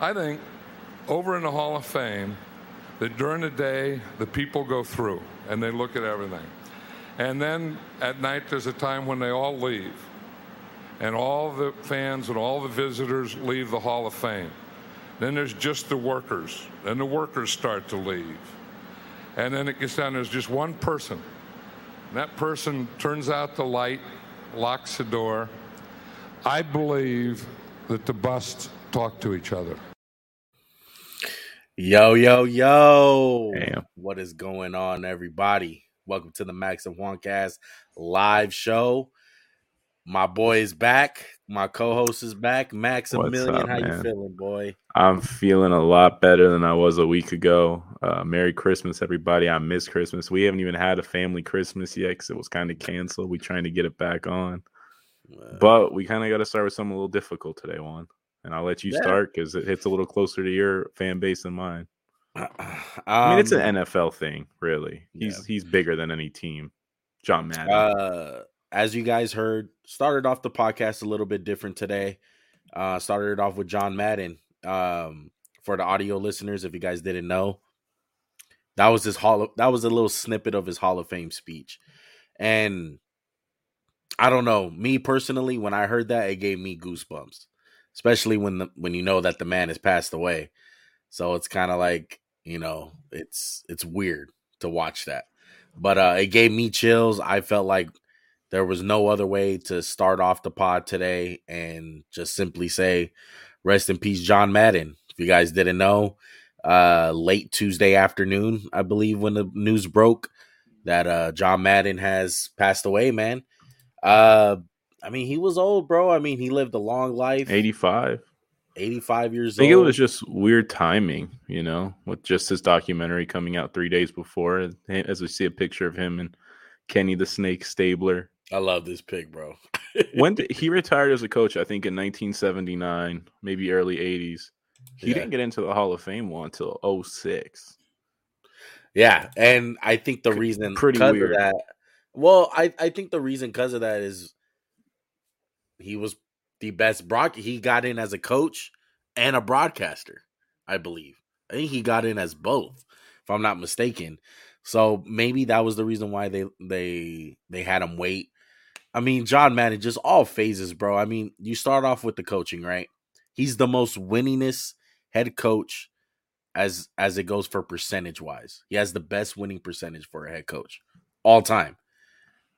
I think over in the Hall of Fame that during the day the people go through and they look at everything. And then at night there's a time when they all leave. And all the fans and all the visitors leave the Hall of Fame. Then there's just the workers. and the workers start to leave. And then it gets down, there's just one person. And that person turns out the light, locks the door. I believe that the busts talk to each other. Yo, yo, yo. Damn. What is going on, everybody? Welcome to the Max and Juancast live show. My boy is back. My co-host is back. Maximilian, up, how you feeling, boy? I'm feeling a lot better than I was a week ago. Uh, Merry Christmas, everybody. I miss Christmas. We haven't even had a family Christmas yet because it was kind of canceled. We're trying to get it back on. But we kind of got to start with something a little difficult today, Juan. And I'll let you Yeah. start because it hits a little closer to your fan base than mine. I mean, it's um, an NFL thing, really. He's he's bigger than any team. John Madden. Uh, as you guys heard, started off the podcast a little bit different today. Uh, started it off with John Madden. Um, for the audio listeners, if you guys didn't know, that was his hall. Of, that was a little snippet of his Hall of Fame speech, and I don't know. Me personally, when I heard that, it gave me goosebumps, especially when the when you know that the man has passed away. So it's kind of like you know, it's it's weird to watch that. But uh it gave me chills. I felt like there was no other way to start off the pod today and just simply say rest in peace john madden. If you guys didn't know uh late tuesday afternoon i believe when the news broke that uh john madden has passed away man. Uh i mean he was old bro i mean he lived a long life 85. 85 years old. I think it was just weird timing, you know, with just his documentary coming out three days before. As we see a picture of him and Kenny the Snake Stabler. i love this pick bro When did, he retired as a coach, I think in 1979, maybe early 80s. He Yeah. didn't get into the Hall of Fame one until 06. Yeah, and I think the reason pretty weird. that. Well, I I think the reason because of that is he was the best broad. He got in as a coach and a broadcaster. I believe. I think he got in as both, if I'm not mistaken. So maybe that was the reason why they they they had him wait. I mean, John Madden, just all phases, bro. I mean, you start off with the coaching, right? He's the most winningest head coach as as it goes for percentage wise. He has the best winning percentage for a head coach all time.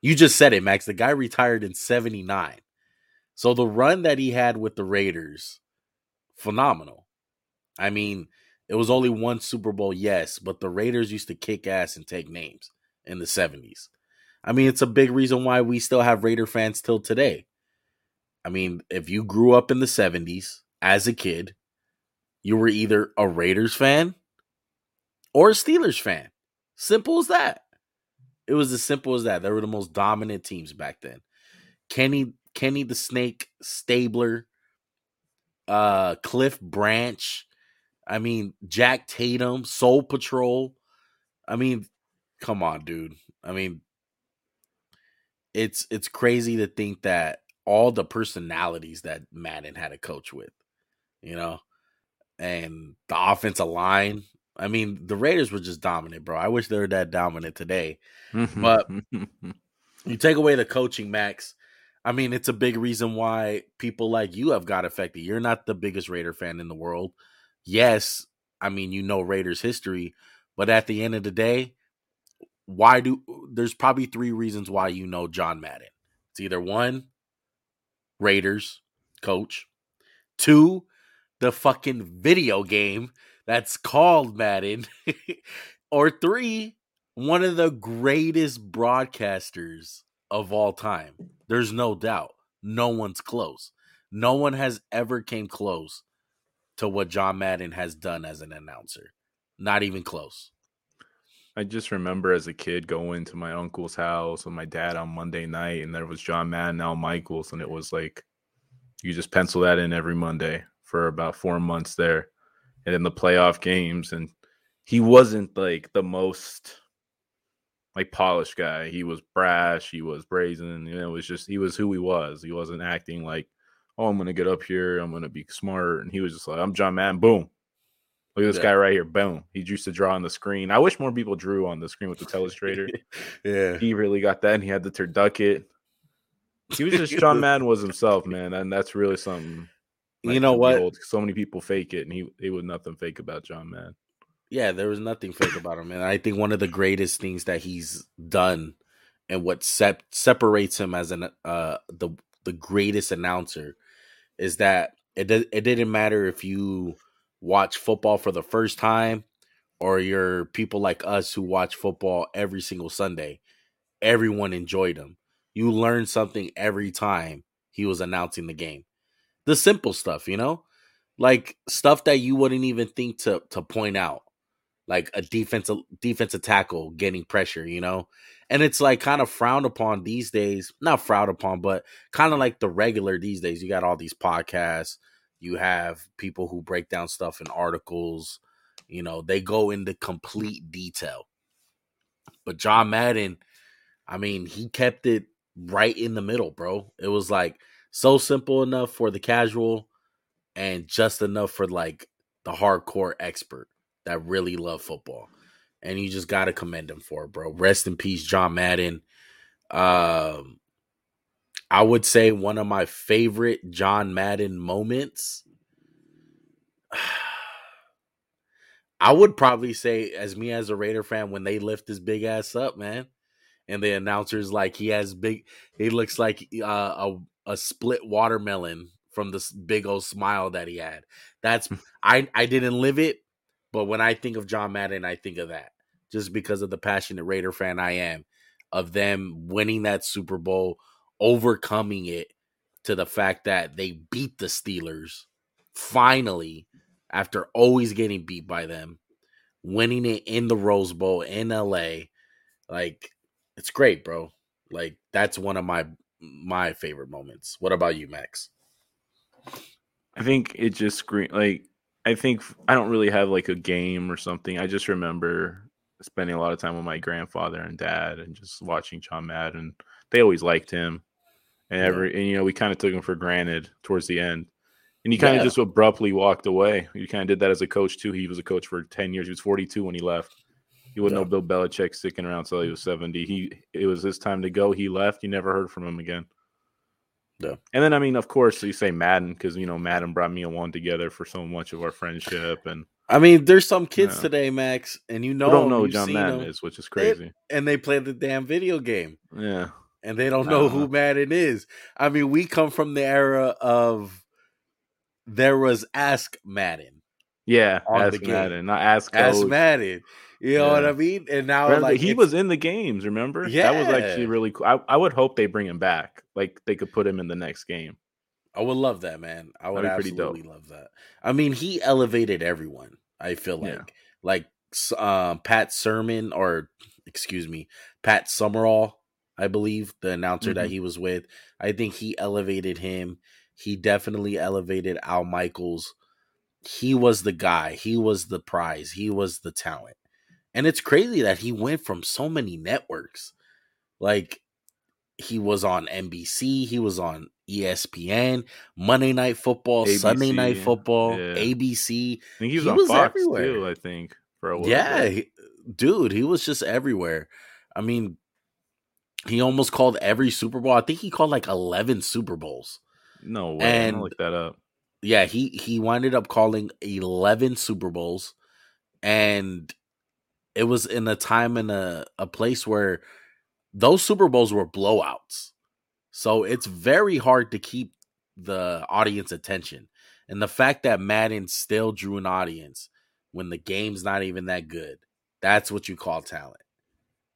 You just said it, Max. The guy retired in 79. So the run that he had with the Raiders, phenomenal. I mean, it was only one Super Bowl, yes, but the Raiders used to kick ass and take names in the 70s. I mean, it's a big reason why we still have Raider fans till today. I mean, if you grew up in the 70s as a kid, you were either a Raiders fan or a Steelers fan. Simple as that. It was as simple as that. They were the most dominant teams back then. Kenny Kenny the Snake Stabler, uh Cliff Branch, I mean Jack Tatum, Soul Patrol. I mean, come on, dude. I mean, it's it's crazy to think that all the personalities that Madden had a coach with, you know, and the offensive line. I mean, the Raiders were just dominant, bro. I wish they were that dominant today. But- You take away the coaching, Max. I mean, it's a big reason why people like you have got affected. You're not the biggest Raider fan in the world. Yes, I mean, you know Raiders history, but at the end of the day, why do there's probably three reasons why you know John Madden. It's either one, Raiders coach, two, the fucking video game that's called Madden, or three, one of the greatest broadcasters of all time. There's no doubt. No one's close. No one has ever came close to what John Madden has done as an announcer. Not even close. I just remember as a kid going to my uncle's house with my dad on Monday night, and there was John Madden, Al Michaels, and it was like you just pencil that in every Monday for about four months there, and in the playoff games, and he wasn't like the most like polished guy. He was brash, he was brazen, you know, it was just he was who he was. He wasn't acting like oh, I'm gonna get up here, I'm gonna be smart, and he was just like, I'm John Madden, boom. Look at this Yeah. guy right here, boom. He used to draw on the screen. I wish more people drew on the screen with the telestrator. yeah. he really got that, and he had the turducken. He was just John Madden was himself, man, and that's really something. You know what? behold. So many people fake it, and he it was nothing fake about John Madden. Yeah, there was nothing fake about him, and I think one of the greatest things that he's done, and what sep- separates him as an uh the the greatest announcer, is that it di- it didn't matter if you watch football for the first time, or you're people like us who watch football every single Sunday. Everyone enjoyed him. You learned something every time he was announcing the game. The simple stuff, you know, like stuff that you wouldn't even think to to point out like a defensive defensive tackle getting pressure, you know? And it's like kind of frowned upon these days. Not frowned upon, but kind of like the regular these days. You got all these podcasts, you have people who break down stuff in articles, you know, they go into complete detail. But John Madden, I mean, he kept it right in the middle, bro. It was like so simple enough for the casual and just enough for like the hardcore expert that really love football. And you just got to commend him for it, bro. Rest in peace, John Madden. Um, I would say one of my favorite John Madden moments. I would probably say, as me as a Raider fan, when they lift his big ass up, man, and the announcer's like he has big, he looks like uh, a a split watermelon from this big old smile that he had. That's I I didn't live it, but when I think of John Madden, I think of that just because of the passionate Raider fan I am, of them winning that Super Bowl, overcoming it to the fact that they beat the Steelers finally after always getting beat by them, winning it in the Rose Bowl in LA. Like it's great, bro. Like that's one of my my favorite moments. What about you, Max? I think it just screen like I think I don't really have like a game or something. I just remember spending a lot of time with my grandfather and dad and just watching John Madden. They always liked him. And every and you know, we kind of took him for granted towards the end. And he kind of Yeah. just abruptly walked away. He kind of did that as a coach too. He was a coach for 10 years. He was 42 when he left. He wouldn't Yeah. know Bill Belichick sticking around till he mm. was 70. He it was his time to go. He left. You never heard from him again. Yeah. And then I mean, of course, you say Madden because you know Madden brought me and one together for so much of our friendship, and I mean, there's some kids Yeah. today, Max, and you know, don't know who John Madden them, is, which is crazy. and they play the damn video game, yeah, and they don't know who Uh-huh. Madden is. I mean, we come from the era of there was Ask Madden, yeah. Ask. Madden, not ask Ask. Madden. You know what I mean? And now, Remember, like he was in the games. Remember? Yeah. that was actually really cool. I, I would hope they bring him back. Like they could put him in the next game. I would love that, man. I would That'd be pretty dope. absolutely love that. I mean, he elevated everyone. I feel like, Yeah. like um, Pat Sermon, or excuse me, Pat Summerall, I believe the announcer that Mhm. he was with. I think he elevated him. He definitely elevated Al Michaels. He was the guy. He was the prize. He was the talent. And it's crazy that he went from so many networks. Like he was on NBC, he was on ESPN, Monday Night Football, Sunday Night Football, yeah. ABC. I think he was He on was Fox everywhere. too. I think for a while. Yeah, he- dude, he was just everywhere. I mean, he almost called every Super Bowl. I think he called like 11 Super Bowls. No way. And- look that up. Yeah, he he winded up calling 11 Super Bowls and it was in a time in a, a place where those Super Bowls were blowouts. So it's very hard to keep the audience attention. And the fact that Madden still drew an audience when the game's not even that good, that's what you call talent.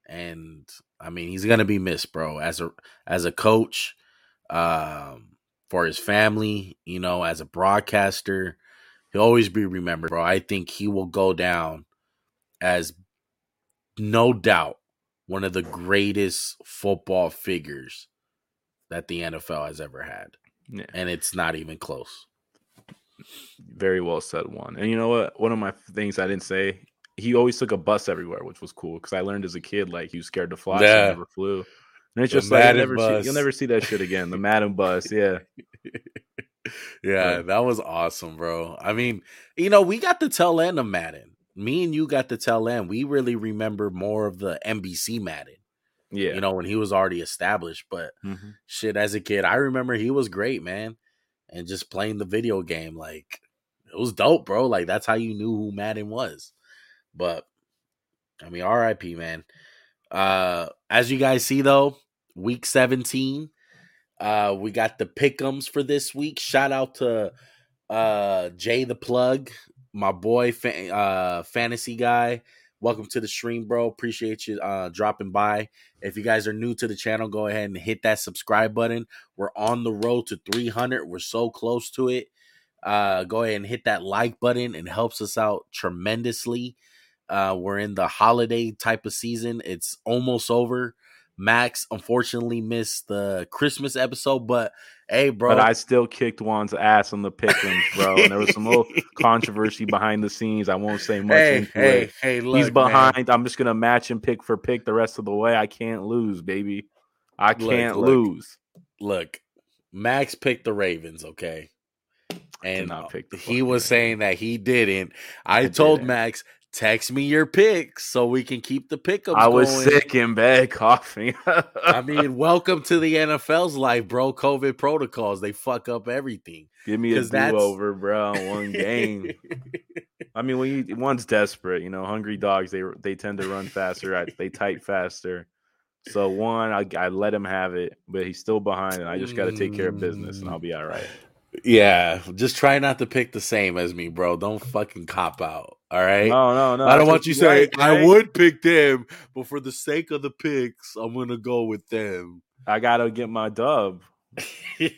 And I mean, he's gonna be missed, bro, as a as a coach, um, for his family, you know, as a broadcaster. He'll always be remembered, bro. I think he will go down as no doubt one of the greatest football figures that the NFL has ever had. Yeah. And it's not even close. Very well said one. And you know what? One of my things I didn't say, he always took a bus everywhere, which was cool because I learned as a kid like he was scared to fly, so Yeah. he never flew. And it's The just like you'll never, see, you'll never see that shit again. The Madden bus, yeah. Yeah, that was awesome, bro. I mean, you know, we got the tail end of Madden. Me and you got the tail end. We really remember more of the NBC Madden. Yeah. You know, when he was already established. But Mhm. shit, as a kid, I remember he was great, man. And just playing the video game, like it was dope, bro. Like that's how you knew who Madden was. But I mean, RIP, man. Uh as you guys see though, week 17, uh we got the pickums for this week. Shout out to uh Jay the Plug, my boy fa- uh fantasy guy. Welcome to the stream, bro. Appreciate you uh dropping by. If you guys are new to the channel, go ahead and hit that subscribe button. We're on the road to 300. We're so close to it. Uh, go ahead and hit that like button. It helps us out tremendously. Uh, we're in the holiday type of season. It's almost over. Max unfortunately missed the Christmas episode, but hey, bro, But I still kicked Juan's ass on the pickings, bro. And there was some little controversy behind the scenes. I won't say much hey, hey, it. hey, look, He's man. behind. I'm just gonna match him pick for pick the rest of the way. I can't lose, baby. I can't look. lose. look, Max picked the Ravens, okay? And not pick the he was saying that he didn't. I, I told didn't. Max, text me your picks so we can keep the pickups I was going. sick in bed coughing. I mean, welcome to the NFL's life, bro. COVID protocols, they fuck up everything. give me a 'cause that's- do over, bro. One game. I mean, when you one's desperate, you know, hungry dogs they they tend to run faster. I, they type faster. So one, I, I let him have it, but he's still behind, and I just got to take care of business, and I'll be all right. Mm. yeah, just try not to pick the same as me, bro. Don't fucking cop out. All right. No, no, no. I don't want you to say I would pick them, but for the sake of the picks, I'm gonna go with them. I gotta get my dub. we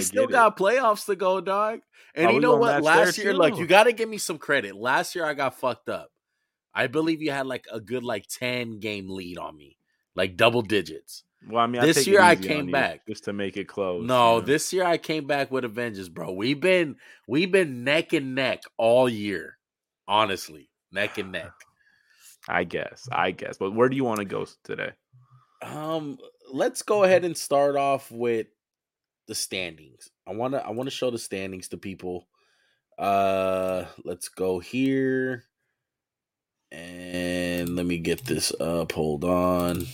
still get it. got playoffs to go, dog. And Oh, you know what? Last year, look, you got to give me some credit. Last year, I got fucked up. I believe you had like a good like ten game lead on me, like double digits. Well, I mean, This it year I came back. just to make it close. No, you know? this year I came back with a vengeance, bro. We've been we've been neck and neck all year, honestly, neck and neck. I guess, I guess. But where do you want to go today? Um, let's go ahead and start off with the standings. I want to I want to show the standings to people. Uh, let's go here. And let me get this up. Hold on.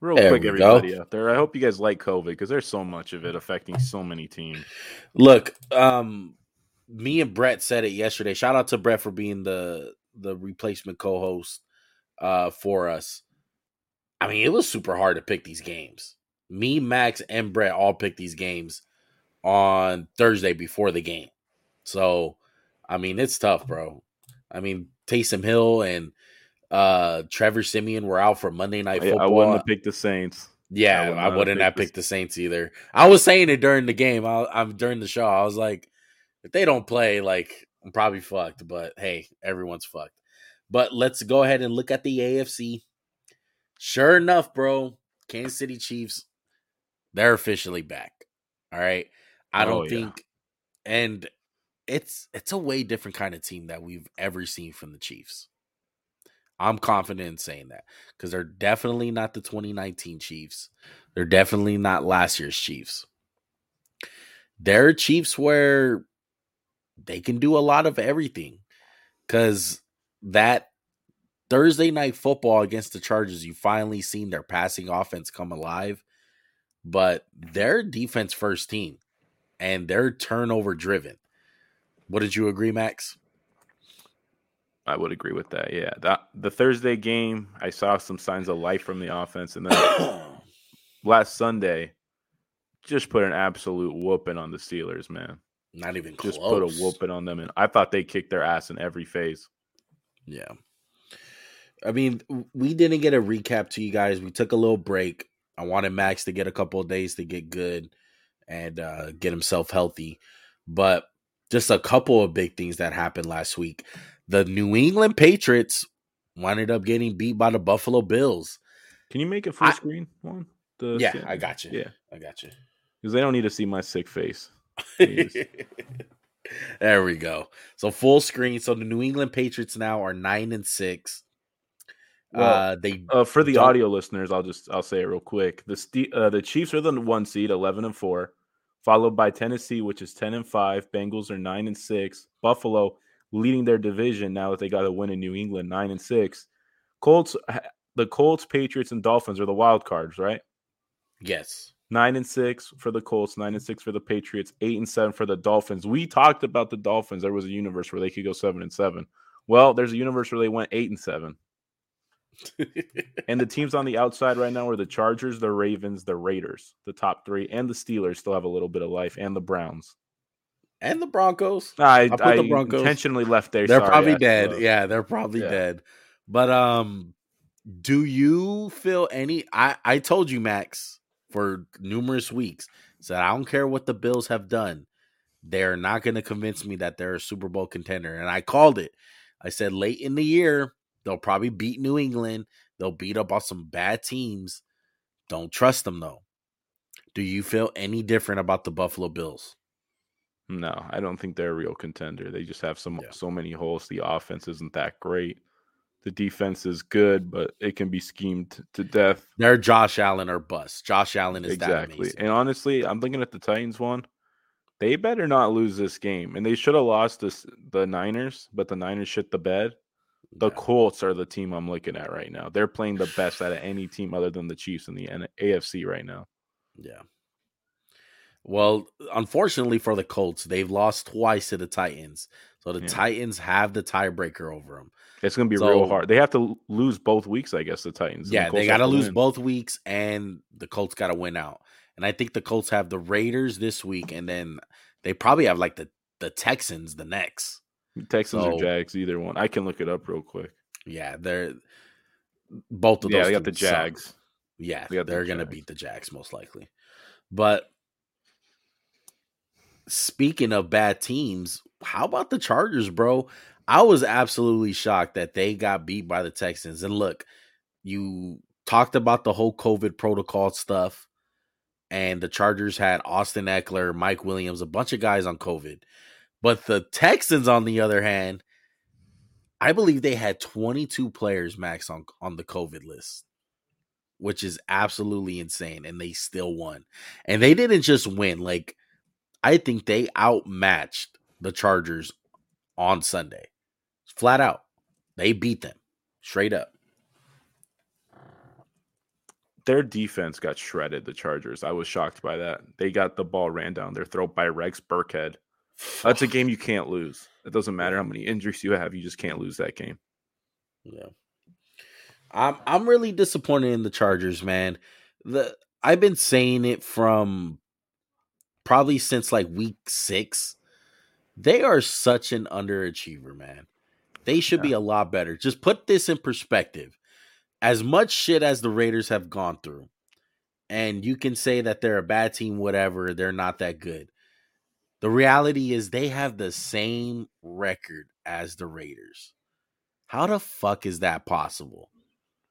Real There quick, we go. everybody out there. I hope you guys like COVID because there's so much of it affecting so many teams. Look, um, me and Brett said it yesterday. Shout out to Brett for being the the replacement co-host uh for us. I mean, it was super hard to pick these games. Me, Max, and Brett all picked these games on Thursday before the game. So, I mean, it's tough, bro. I mean, Taysom Hill and uh Trevor Siemian were out for Monday Night I, I wouldn't have picked the Saints. Yeah, I I, would have wouldn't have picked the- picked the Saints either. I was saying it during the game. I, I'm during the show. I was like, if they don't play, like I'm probably fucked. But hey, everyone's fucked. But let's go ahead and look at the AFC. Sure enough, bro, Kansas City Chiefs, they're officially back. All right. I don't Oh, yeah. think, and it's it's a way different kind of team that we've ever seen from the Chiefs. I'm confident in saying that because they're definitely not the 2019 Chiefs. They're definitely not last year's Chiefs. They're Chiefs where they can do a lot of everything because that Thursday night football against the Chargers, you finally seen their passing offense come alive, but their defense first team and they're turnover driven. What did you agree, Max? I would agree with that. Yeah, that the Thursday game, I saw some signs of life from the offense, and then last Sunday, just put an absolute whooping on the Steelers, man. Not even close. Just put a whooping on them, and I thought they kicked their ass in every phase. Yeah. I mean, we didn't get a recap to you guys. We took a little break. I wanted Max to get a couple of days to get good and uh, get himself healthy. But just a couple of big things that happened last week. The New England Patriots wound up getting beat by the Buffalo Bills. Can you make it full I- screen one? The Yeah, I got you. Yeah, I got you. because they don't need to see my sick face. There we go. So full screen. So the New England Patriots now are nine and six. Well, uh, they Uh, for the Don't- audio listeners, I'll just I'll say it real quick. The Ste- uh, the Chiefs are the one seed, eleven and four. followed by Tennessee, which is 10 and 5. Bengals are 9 and 6. Buffalo leading their division now that they got a win in New England, 9 and 6. Colts the Colts, Patriots and Dolphins are the wild cards, right? Yes. 9 and 6 for the Colts, 9 and 6 for the Patriots, 8 and 7 for the Dolphins. We talked about the Dolphins. There was a universe where they could go 7 and 7. Well, there's a universe where they went 8 and 7. and the teams on the outside right now are the Chargers, the Ravens, the Raiders, the top three, and the Steelers still have a little bit of life, and the Browns. And the Broncos. I, I, I the Broncos. intentionally left there. They're Sorry, probably dead. Yeah, they're probably yeah. dead. But um, do you feel any? I I told you, Max, for numerous weeks, said I don't care what the Bills have done. They're not going to convince me that they're a Super Bowl contender, and I called it. I said late in the year They'll probably beat New England. They'll beat up on some bad teams. Don't trust them though. Do you feel any different about the Buffalo Bills? No, I don't think they're a real contender. They just have some yeah. so many holes. The offense isn't that great. The defense is good, but it can be schemed to death. They're Josh Allen or bust. Josh Allen is that amazing. exactly. And honestly, I'm looking at the Titans one. They better not lose this game, and they should have lost this the Niners, but the Niners shit the bed. The yeah. Colts are the team I'm looking at right now. They're playing the best out of any team other than the Chiefs in the AFC right now. Yeah. Well, unfortunately for the Colts, they've lost twice to the Titans. So the yeah. Titans have the tiebreaker over them. It's going to be so, real hard. They have to lose both weeks, I guess, the Titans. Yeah, the they got to lose win. both weeks, and the Colts got to win out. And I think the Colts have the Raiders this week, and then they probably have like the, the Texans the next. Texans so, or Jags, either one. I can look it up real quick. Yeah, they're both of those. Yeah, they got the Jags. Suck. Yeah, they they're the gonna beat the Jags most likely. But speaking of bad teams, how about the Chargers, bro? I was absolutely shocked that they got beat by the Texans. And look, you talked about the whole COVID protocol stuff, and the Chargers had Austin Ekeler, Mike Williams, a bunch of guys on COVID. But the Texans, on the other hand, I believe they had 22 players max on, on the COVID list, which is absolutely insane. And they still won. And they didn't just win. Like, I think they outmatched the Chargers on Sunday. Flat out. They beat them straight up. Their defense got shredded, the Chargers. I was shocked by that. They got the ball ran down their throat by Rex Burkhead. That's a game you can't lose. It doesn't matter how many injuries you have, you just can't lose that game. Yeah. I'm I'm really disappointed in the Chargers, man. The I've been saying it from probably since like week 6. They are such an underachiever, man. They should yeah. be a lot better. Just put this in perspective. As much shit as the Raiders have gone through, and you can say that they're a bad team, whatever, they're not that good. The reality is they have the same record as the Raiders. How the fuck is that possible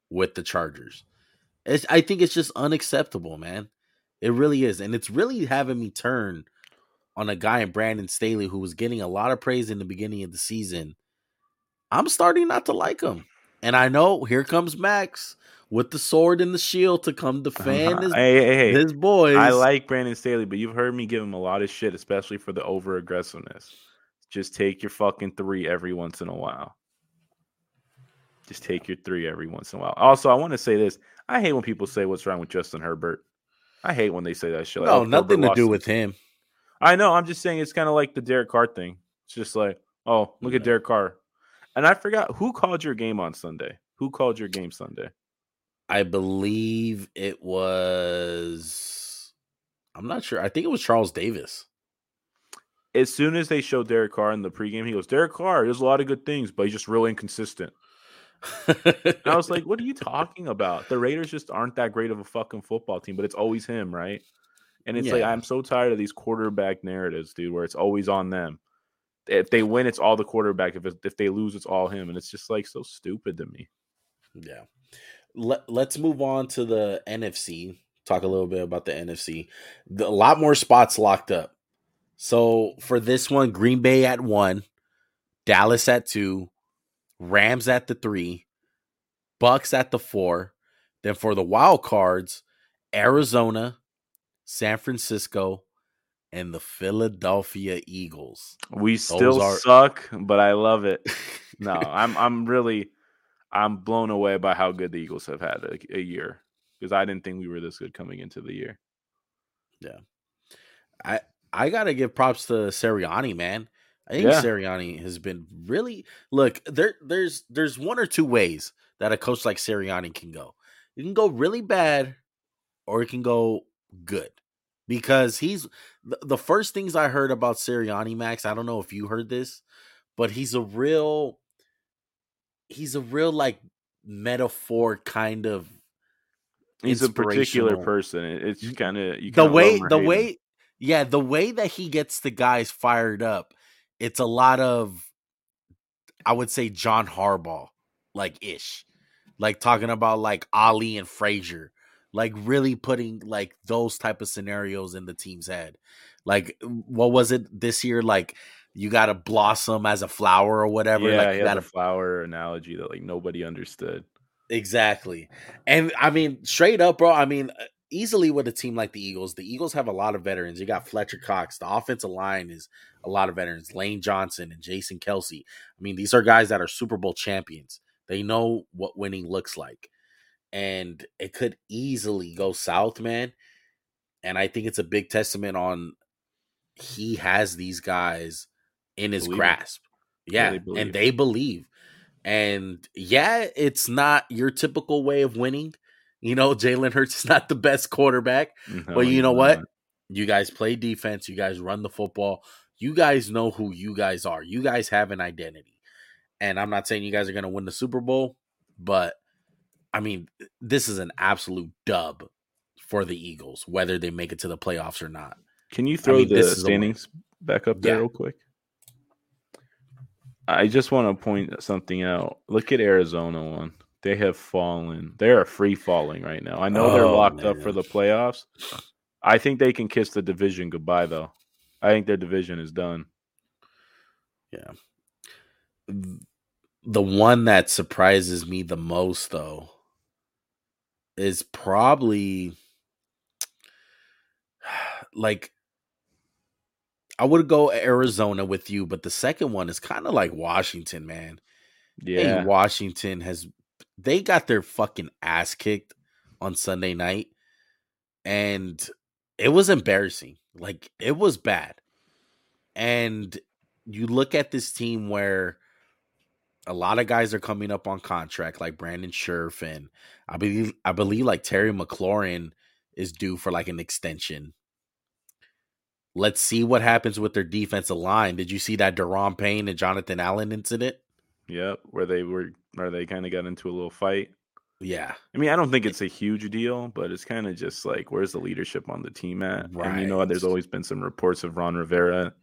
with the Chargers? It's, I think it's just unacceptable, man. It really is. And it's really having me turn on a guy in Brandon Staley who was getting a lot of praise in the beginning of the season. I'm starting not to like him. And I know here comes Max with the sword and the shield to come defend his, hey, hey, his boys. I like Brandon Staley, but you've heard me give him a lot of shit, especially for the over aggressiveness. Just take your fucking three every once in a while. Just take your three every once in a while. Also, I want to say this. I hate when people say what's wrong with Justin Herbert. I hate when they say that shit. Like, no, oh, nothing Herbert to do with him. I know. I'm just saying it's kind of like the Derek Carr thing. It's just like, oh, look yeah. at Derek Carr. And I forgot who called your game on Sunday. Who called your game Sunday? I believe it was. I'm not sure. I think it was Charles Davis. As soon as they showed Derek Carr in the pregame, he goes, Derek Carr, there's a lot of good things, but he's just real inconsistent. I was like, what are you talking about? The Raiders just aren't that great of a fucking football team, but it's always him, right? And it's yeah. like, I'm so tired of these quarterback narratives, dude, where it's always on them. If they win, it's all the quarterback. If, if they lose, it's all him. And it's just like so stupid to me. Yeah let, let's move on to the NFC. Talk a little bit about the NFC. The, a lot more spots locked up. So for this one, Green Bay at one, Dallas at two, Rams at the three, Bucks at the four. Then for the wild cards, Arizona, San Francisco, and the Philadelphia Eagles. We still are... suck, but I love it. no, I'm I'm really I'm blown away by how good the Eagles have had a, a year because I didn't think we were this good coming into the year. Yeah, I I gotta give props to Sirianni, man. I think yeah. Sirianni has been really look there. There's there's one or two ways that a coach like Sirianni can go. It can go really bad, or it can go good. Because he's the, the first things I heard about Sirianni, Max. I don't know if you heard this, but he's a real, he's a real like metaphor kind of. He's a particular person. It's kind of the way the way yeah the way that he gets the guys fired up it's a lot of I would say John Harbaugh like ish. Like talking about like Ali and Frazier. Like really putting like those type of scenarios in the team's head. Like what was it this year? Like you gotta blossom as a flower or whatever. Yeah, like you got a flower analogy that like nobody understood. Exactly. And I mean, straight up, bro, I mean, uh, easily with a team like the Eagles. The Eagles have a lot of veterans. You got Fletcher Cox. The offensive line is a lot of veterans. Lane Johnson and Jason Kelce. I mean, these are guys that are Super Bowl champions. They know what winning looks like. And it could easily go south, man. And I think it's a big testament on he has these guys in his believe grasp. It. Yeah. And they believe. And yeah, it's not your typical way of winning you know, Jalen Hurts is not the best quarterback, no, but you know what? Not. You guys play defense. You guys run the football. You guys know who you guys are. You guys have an identity. And I'm not saying you guys are going to win the Super Bowl, but I mean, this is an absolute dub for the Eagles, whether they make it to the playoffs or not. Can you throw I mean, the standings back up there yeah. real quick? I just want to point something out. Look at Arizona one. They have fallen. They are free falling right now. I know oh, they're locked man. up for the playoffs. I think they can kiss the division goodbye, though. I think their division is done. Yeah. The one that surprises me the most, though, is probably like I would go Arizona with you, but the second one is kind of like Washington, man. Yeah, hey, Washington has they got their fucking ass kicked on Sunday night, and it was embarrassing. Like it was bad. And you look at this team where a lot of guys are coming up on contract, like Brandon Scherff, and I believe I believe like Terry McLaurin is due for like an extension. Let's see what happens with their defensive line. Did you see that Daron Payne and Jonathan Allen incident? Yep, where they were, where they kind of got into a little fight. Yeah, I mean, I don't think it's a huge deal, but it's kind of just like, where's the leadership on the team at? Right. And you know, there's always been some reports of Ron Rivera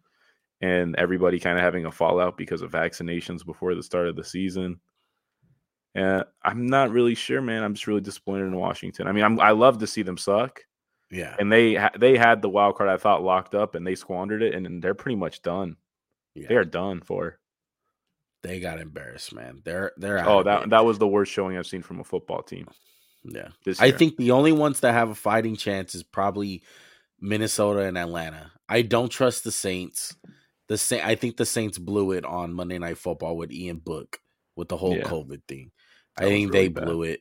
and everybody kind of having a fallout because of vaccinations before the start of the season. And I'm not really sure, man. I'm just really disappointed in Washington. I mean, I'm, I love to see them suck. Yeah, and they ha- they had the wild card I thought locked up, and they squandered it, and, and they're pretty much done. Yeah. They are done for they got embarrassed, man. They're they're oh that that was the worst showing I've seen from a football team. Yeah, I think the only ones that have a fighting chance is probably Minnesota and Atlanta. I don't trust the Saints. The Sa- I think the Saints blew it on Monday Night Football with Ian Book with the whole yeah. COVID thing. That I think really they bad. blew it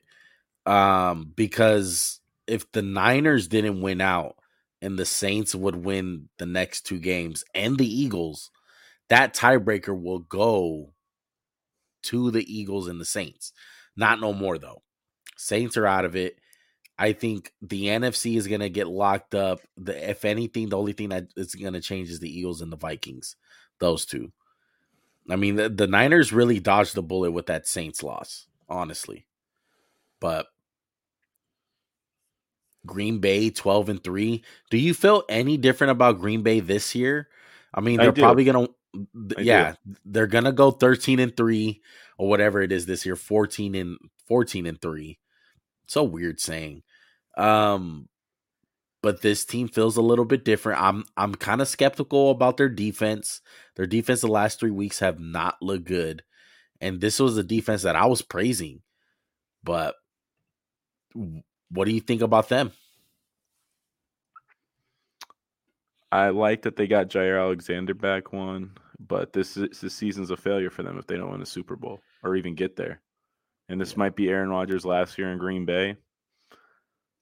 um, because if the Niners didn't win out and the Saints would win the next two games and the Eagles, that tiebreaker will go to the Eagles and the Saints. Not no more though. Saints are out of it. I think the NFC is going to get locked up. The, if anything, the only thing that is going to change is the Eagles and the Vikings. Those two. I mean, the, the Niners really dodged the bullet with that Saints loss, honestly. But Green Bay 12 and 3. Do you feel any different about Green Bay this year? I mean, they're I probably going to yeah, they're gonna go 13 and 3 or whatever it is this year, 14 and 14 and 3. So weird saying. Um but this team feels a little bit different. I'm I'm kind of skeptical about their defense. Their defense the last 3 weeks have not looked good. And this was a defense that I was praising. But what do you think about them? I like that they got Jaire Alexander back one, but this is, this season's a failure for them if they don't win the Super Bowl or even get there. And this might be Aaron Rodgers' last year in Green Bay.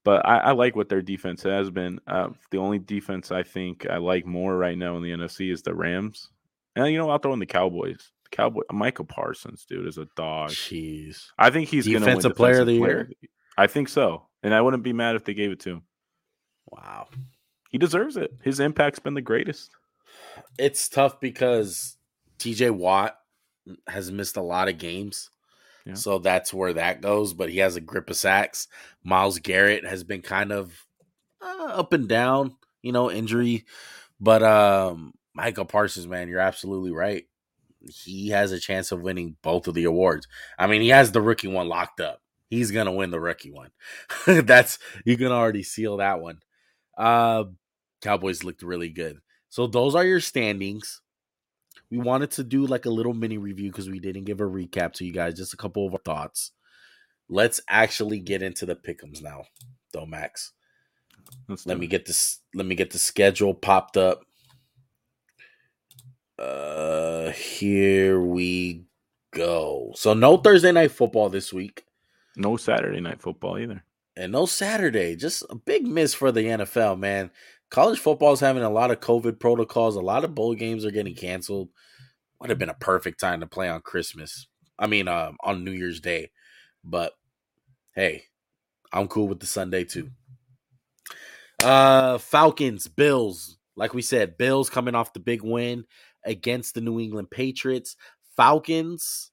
But I, I like what their defense has been. Uh, the only defense I think I like more right now in the NFC is the Rams. And you know, I'll throw in the Cowboys. The Cowboy Micah Parsons, dude, is a dog. Jeez. I think he's going to win Defensive player of the year? I think so, and I wouldn't be mad if they gave it to him. Wow. He deserves it. His impact's been the greatest. It's tough because TJ Watt has missed a lot of games. Yeah. So that's where that goes, but he has a grip of sacks. Myles Garrett has been kind of uh, up and down, you know, injury. But um Micah Parsons, man, you're absolutely right. He has a chance of winning both of the awards. I mean, he has the rookie one locked up. He's gonna win the rookie one. That's you can already seal that one. Uh, Cowboys looked really good. So those are your standings. We wanted to do like a little mini review because we didn't give a recap to you guys. Just a couple of our thoughts. Let's actually get into the pickums now, though, Max. Let's Let me it. get this. Let me get the schedule popped up. Uh, here we go. So no Thursday night football this week, no Saturday night football either. and no Saturday. Just a big miss for the NFL, man. College football is having a lot of COVID protocols. A lot of bowl games are getting canceled. Would have been a perfect time to play on Christmas. I mean, um, on New Year's Day. But hey, I'm cool with the Sunday too. Uh Falcons, Bills. Like we said, Bills coming off the big win against the New England Patriots. Falcons,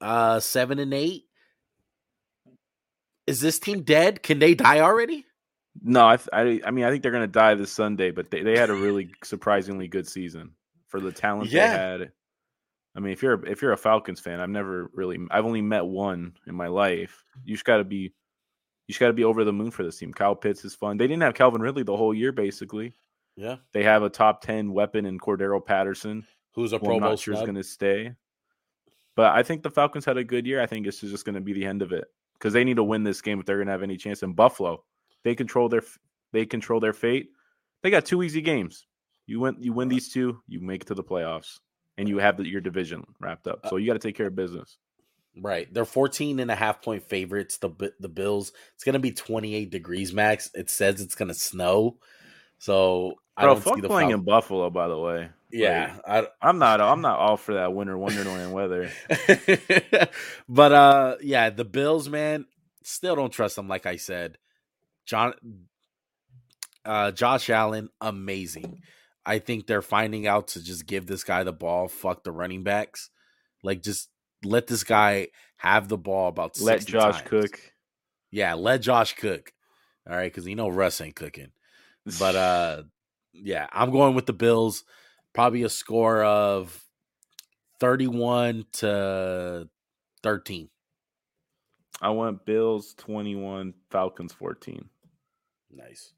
uh, seven and eight. Is this team dead? Can they die already? No, I, th- I, I mean, I think they're going to die this Sunday, but they, they had a really surprisingly good season for the talent Yeah. they had. I mean, if you're if you're a Falcons fan, I've never really, I've only met one in my life. You just got to be, you just got to be over the moon for this team. Kyle Pitts is fun. They didn't have Calvin Ridley the whole year, basically. Yeah. They have a top ten weapon in Cordarrelle Patterson. Who's a Pro Bowl not sure is going to stay. But I think the Falcons had a good year. I think this is just going to be the end of it because they need to win this game if they're going to have any chance. In Buffalo, they control their they control their fate. They got two easy games. You win you win these two, you make it to the playoffs, and you have the, your division wrapped up. So you got to take care of business. Right. They're 14 and a half point favorites. The the Bills. It's going to be 28 degrees max. It says it's going to snow. So I Bro, don't fuck see the playing Fal- in Buffalo. By the way, Yeah. I, I'm not. I'm not all for that winter wonderland weather. but uh yeah, the Bills, man, still don't trust them like I said. John uh Josh Allen, amazing. I think they're finding out to just give this guy the ball, fuck the running backs. Like just let this guy have the ball about Let Josh times. cook. Yeah, let Josh cook. All right, cuz you know Russ ain't cooking. But uh yeah, I'm going with the Bills. Probably a score of 31 to 13. I want Bills 21, Falcons 14. Nice.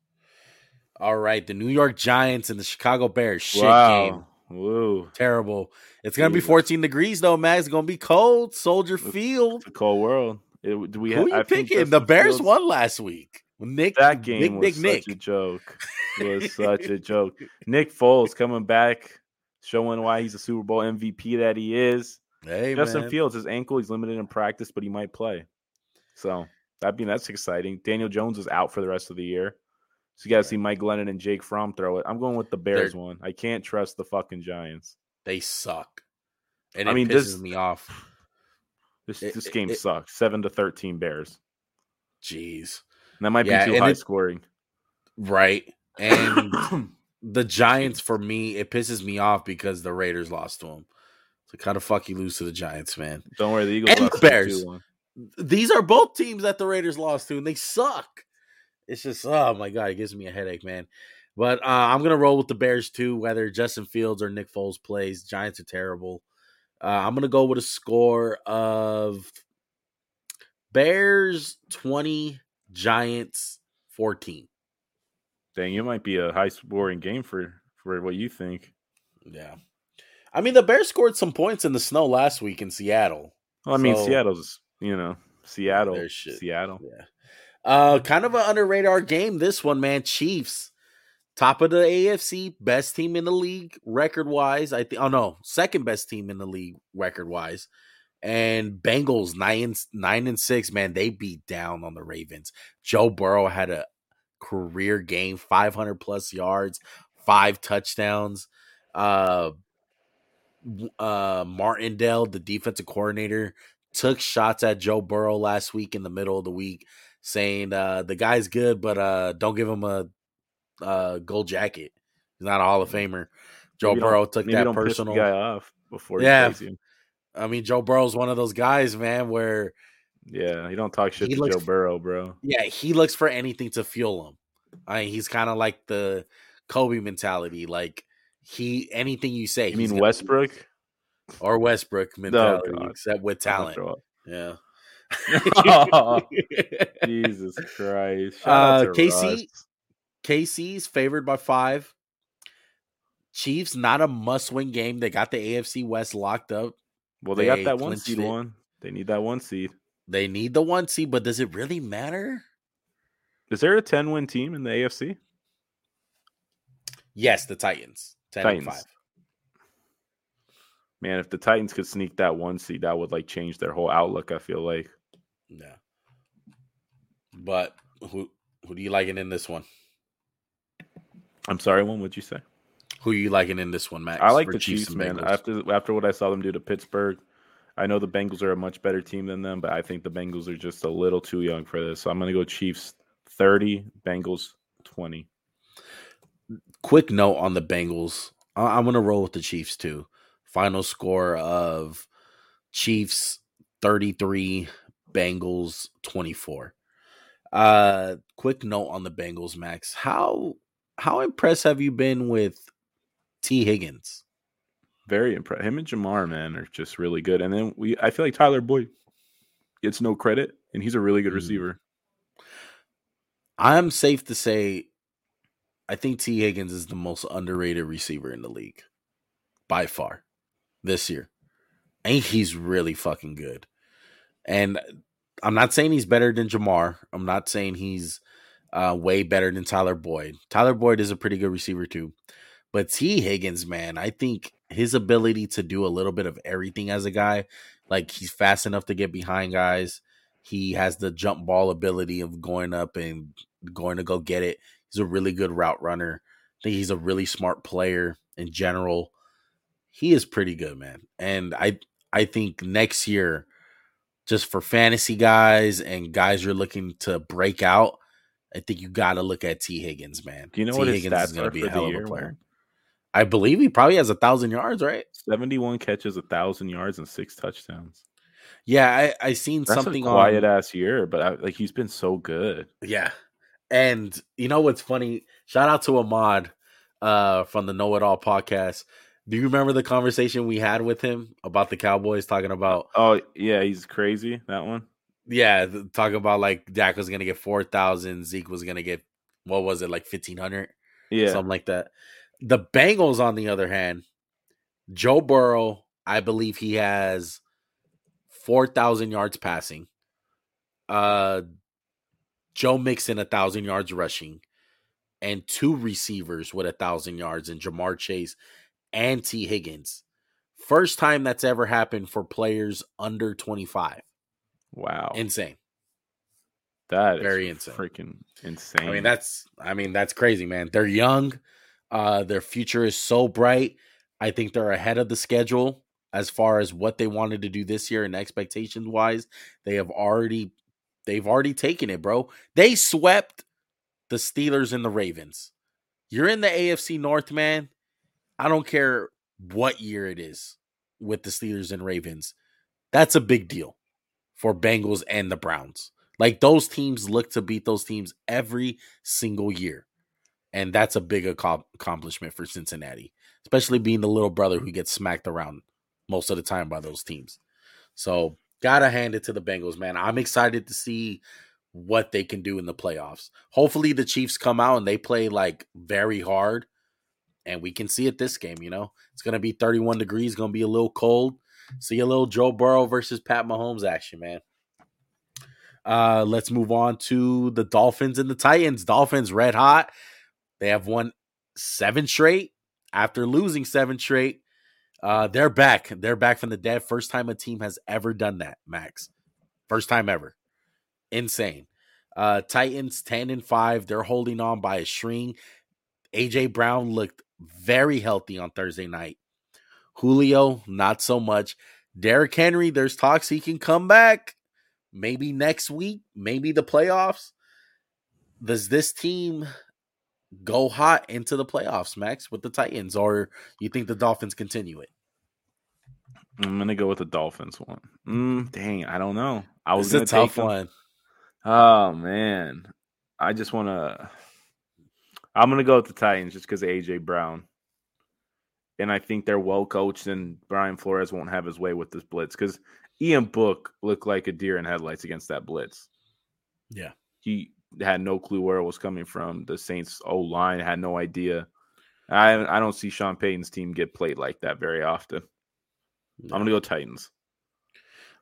All right, the New York Giants and the Chicago Bears. Shit game. wow. Woo. Terrible. It's gonna be 14 degrees though, Max. It's gonna be cold. Soldier It's- Field. It's a cold world. It, do we Who ha- you I think picking? The Bears Fields- won last week. Nick That game Big was Big such Nick. a joke. It was such a joke. Nick Foles coming back, showing why he's a Super Bowl MVP that he is. Hey Justin man. Fields, his ankle, he's limited in practice, but he might play. So I mean that's exciting. Daniel Jones is out for the rest of the year. So you got to see Mike Glennon and Jake Fromm throw it. I'm going with the Bears They're- one. I can't trust the fucking Giants. They suck. And I it mean, pisses this- me off. This It- this it- game it- sucks. Seven to thirteen Bears. Jeez. And that might Yeah, be too high scoring. Right. And the Giants for me, it pisses me off because the Raiders lost to them. So kind of fuck you lose to the Giants, man. Don't worry, the Eagles And the Bears. 2-1. These are both teams that the Raiders lost to, and they suck. It's just oh my god, it gives me a headache, man. But uh, I'm gonna roll with the Bears too, whether Justin Fields or Nick Foles plays. Giants are terrible. Uh, I'm gonna go with a score of Bears 20, Giants 14. Dang, it might be a high scoring game for for what you think. Yeah. I mean, the Bears scored some points in the snow last week in Seattle. Well, I mean, So- Seattle's you know Seattle, shit. Seattle. Yeah. Uh, kind of an under radar game. This one, man. Chiefs top of the AFC, best team in the league record wise. I think. Oh no, second best team in the league record wise. And Bengals nine nine and six. Man, they beat down on the Ravens. Joe Burrow had a career game, five hundred plus yards, five touchdowns. Uh, uh, Martindale, the defensive coordinator, took shots at Joe Burrow last week in the middle of the week, saying uh, the guy's good, but uh, don't give him a uh, gold jacket. He's not a Hall of Famer. Joe Maybe Burrow took that don't piss the personal. guy off before he Yeah. I mean, Joe Burrow's one of those guys, man, where Yeah, you don't talk shit He to looks- Joe Burrow, bro. yeah, he looks for anything to fuel him. I mean, he's kind of like the Kobe mentality. Like he anything you say, You he's mean Westbrook? or Westbrook oh, mentality, oh, except with talent. Yeah. Jesus Christ. Uh, KC, Russ. KC's favored by five. Chiefs, not a must win game. They got the AFC West locked up. Well, they, they got that one seed it. one. They need that one seed. They need the one seed, but does it really matter? Is there a 10 win team in the AFC? Yes, the Titans. 10 Titans. and 5. Man, if the Titans could sneak that one seed, that would like change their whole outlook. I feel like. Yeah. But who who do you liking in this one? I'm sorry, one. What'd you say? Who are you liking in this one, Max? I like the Chiefs, and man. After after what I saw them do to Pittsburgh, I know the Bengals are a much better team than them, but I think the Bengals are just a little too young for this. So I'm gonna go Chiefs 30, Bengals 20. quick note on the Bengals. I- I'm gonna roll with the Chiefs too. Final score of Chiefs 33, Bengals 24. Uh quick note on the Bengals, Max. How how impressed have you been with Tee Higgins? Very impressed. Him and Ja'Marr, man, are just really good. And then we, I feel like Tyler Boyd gets no credit, and he's a really good Mhm. receiver. I'm safe to say I think Tee Higgins is the most underrated receiver in the league by far this year. And he's really fucking good. And I'm not saying he's better than Ja'Marr. I'm not saying he's uh, way better than Tyler Boyd. Tyler Boyd is a pretty good receiver too. But Tee Higgins, man, I think his ability to do a little bit of everything as a guy, like he's fast enough to get behind guys. He has the jump ball ability of going up and going to go get it. He's a really good route runner. I think he's a really smart player in general. He is pretty good, man. And I I think next year, just for fantasy guys and guys you're looking to break out, I think you got to look at Tee Higgins, man. Do you know T. what his Higgins is gonna are be a hell of a player. man? I believe he probably has a thousand yards, right? 71 catches, a thousand yards, and six touchdowns. Yeah, I I seen That's something a quiet on. ass year, but I, like he's been so good. Yeah. And you know what's funny? Shout out to Ahmad uh from the Know It All podcast. Do you remember the conversation we had with him about the Cowboys talking about Oh yeah, he's crazy. That one. yeah, talking about like Dak was gonna get four thousand, Zeke was gonna get what was it, like fifteen hundred? Yeah, Something like that. The Bengals, on the other hand, Joe Burrow, I believe he has four thousand yards passing. Uh Joe Mixon a thousand yards rushing, and two receivers with a thousand yards and Ja'Marr Chase and Tee Higgins. First time that's ever happened for players under 25. wow. Insane. that is very insane. freaking insane. I mean, that's I mean, that's crazy, man. They're young. Uh their future is so bright. I think they're ahead of the schedule as far as what they wanted to do this year and expectations wise. They have already they've already taken it, bro. They swept the Steelers and the Ravens. You're in the AFC North, man. I don't care what year it is with the Steelers and Ravens. That's a big deal for Bengals and the Browns. Like those teams look to beat those teams every single year. And that's a big accom- accomplishment for Cincinnati, especially being the little brother who gets smacked around most of the time by those teams. So, gotta hand it to the Bengals, man. I'm excited to see what they can do in the playoffs. Hopefully, the Chiefs come out and they play like very hard, and we can see it this game. You know, it's gonna be 31 degrees, gonna be a little cold. See a little Joe Burrow versus Pat Mahomes action, man. Uh, let's move on to the Dolphins and the Titans. Dolphins red hot. They have won seven straight after losing seven straight. Uh, they're back. They're back from the dead. First time a team has ever done that, Max. First time ever. Insane. Uh, Titans 10 and 5. They're holding on by a string. AJ Brown looked very healthy on Thursday night. Julio, not so much. Derrick Henry, there's talks he can come back. Maybe next week, maybe the playoffs. Does this team go hot into the playoffs, Max, with the Titans, or you think the Dolphins continue it? I'm gonna go with the Dolphins one. Mm, dang, I don't know. I was it's a tough one. Oh man, I just want to. I'm gonna go with the Titans just because of AJ Brown, and I think they're well coached, and Brian Flores won't have his way with this blitz because Ian Book looked like a deer in headlights against that blitz. Yeah. he had no clue where it was coming from. The Saints O line had no idea. I I don't see Sean Payton's team get played like that very often. I'm gonna go Titans.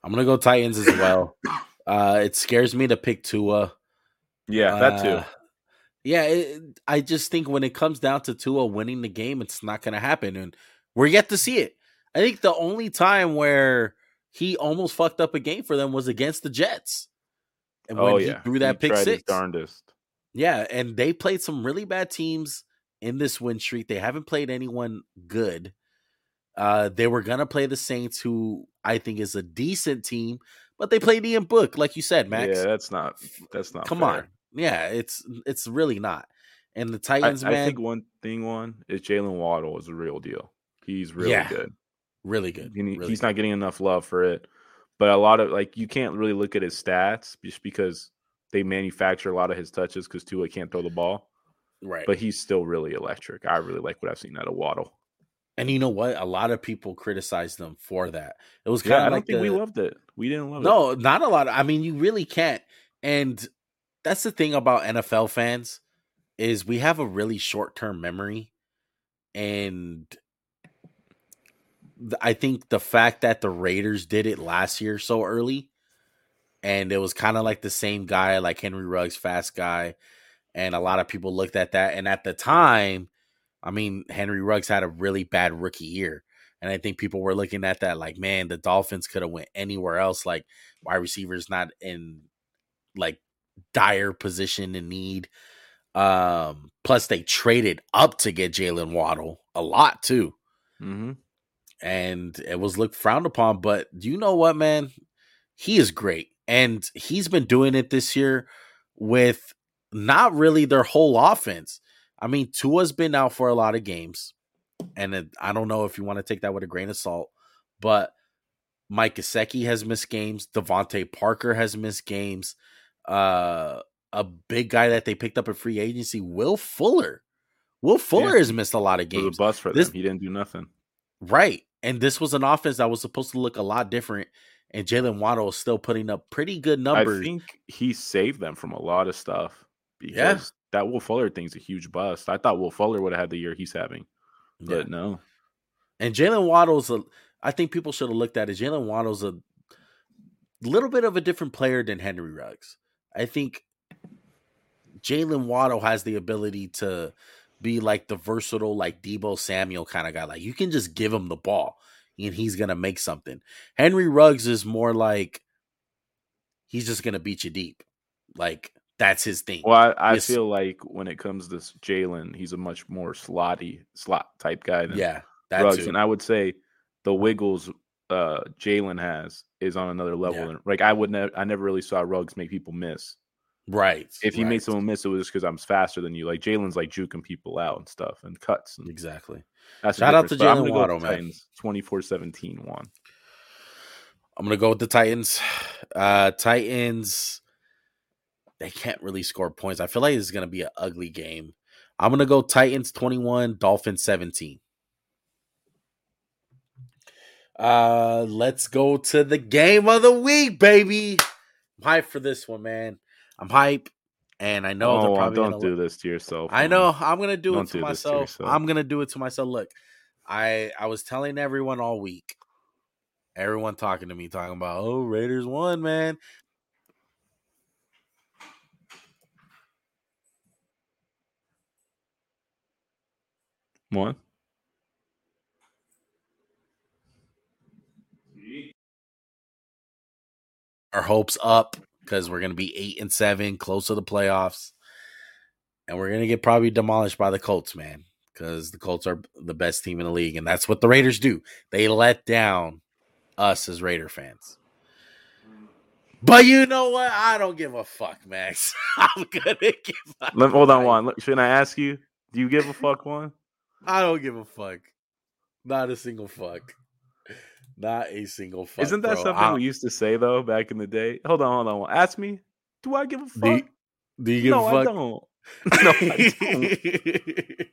I'm gonna go Titans as well. uh, it scares me to pick Tua. Yeah, that too. Uh, Yeah, it, I just think when it comes down to Tua winning the game, it's not going to happen, and we're yet to see it. I think the only time where he almost fucked up a game for them was against the Jets, and when oh he threw that pick tried his six. darndest. Yeah, and they played some really bad teams in this win streak. They haven't played anyone good. Uh, they were gonna play the Saints, who I think is a decent team, but they played Ian Book, like you said, Max. Yeah, that's not that's not. Come fair. on, yeah, it's it's really not. And the Titans, I man, think one thing one is Jaylen Waddle is a real deal. He's really Yeah, good. really good. He- really he's good. not getting enough love for it. But a lot of like you can't really look at his stats just because they manufacture a lot of his touches because Tua can't throw the ball. right. But he's still really electric. I really like what I've seen out of Waddle. and you know what? A lot of people criticized them for that. It was kind Yeah, of I don't think we loved it. We didn't love it. No, not a lot. I mean, you really can't. And that's the thing about NFL fans is we have a really short-term memory and I think the fact that the Raiders did it last year so early and it was kind of like the same guy like Henry Ruggs fast guy and a lot of people looked at that and at the time I mean Henry Ruggs had a really bad rookie year and I think people were looking at that like, man, the Dolphins could have went anywhere else. Like wide receivers not in like dire position and need. Um, plus they traded up to get Jaylen Waddle a lot too. Mm-hmm. And it was looked frowned upon. But do you know what, man? He is great. And he's been doing it this year with not really their whole offense. I mean, Tua's been out for a lot of games and it, I don't know if you want to take that with a grain of salt, but Mike Gesicki has missed games. DeVante Parker has missed games. Uh, a big guy that they picked up at free agency, Will Fuller. Will Fuller Yeah. has missed a lot of It was games, a bust for This- them. He didn't do nothing. right? And this was an offense that was supposed to look a lot different. And Jaylen Waddle is still putting up pretty good numbers. I think he saved them from a lot of stuff because Yeah. that Will Fuller thing's a huge bust. I thought Will Fuller would have had the year he's having, Yeah. but no. And Jaylen Waddle's a I think people should have looked at it. Jaylen Waddle's a little bit of a different player than Henry Ruggs. I think Jaylen Waddle has the ability to be like the versatile, like Deebo Samuel kind of guy. Like you can just give him the ball and he's gonna make something. Henry Ruggs is more like he's just gonna beat you deep. Like that's his thing. Well, I, I Yes. feel like when it comes to Jaylen, he's a much more slotty slot type guy than yeah, that Ruggs, too. and I would say the wiggles uh Jaylen has is on another level. Yeah. And, Like I would never, I never really saw Ruggs make people miss. right. If he right. made someone miss, it was just because I'm faster than you. Like Jaylen's like juking people out and stuff and cuts. And exactly. that's Shout out to difference. But I'm Jaylen Waddle, man. 24-17 one. I'm gonna go with the Titans. Uh Titans. They can't really score points. I feel like this is gonna be an ugly game. I'm gonna go Titans 21, Dolphins 17. Uh let's go to the game of the week, baby. I'm hyped for this one, man. I'm hype, and I know they're oh, probably don't gonna do this to yourself. I know I'm gonna do Don't it to do this to myself. I'm gonna do it to myself. Look, I I was telling everyone all week, everyone talking to me, talking about oh Raiders won, man. One. Our hopes up because we're gonna be eight and seven, close to the playoffs, and we're gonna get probably demolished by the Colts, man. Because the Colts are the best team in the league, and that's what the Raiders do. They let down us as Raider fans. But you know what? I don't give a fuck, Max. I'm gonna give. Let, hold on, one. Shouldn't I ask you? Do you give a fuck, one? I don't give a fuck. Not a single fuck. Not a single fuck. Isn't that bro. something I- we used to say though back in the day? Hold on, hold on. Ask me. Do I give a fuck? Do you, do you give no, a I fuck? don't. No, I don't.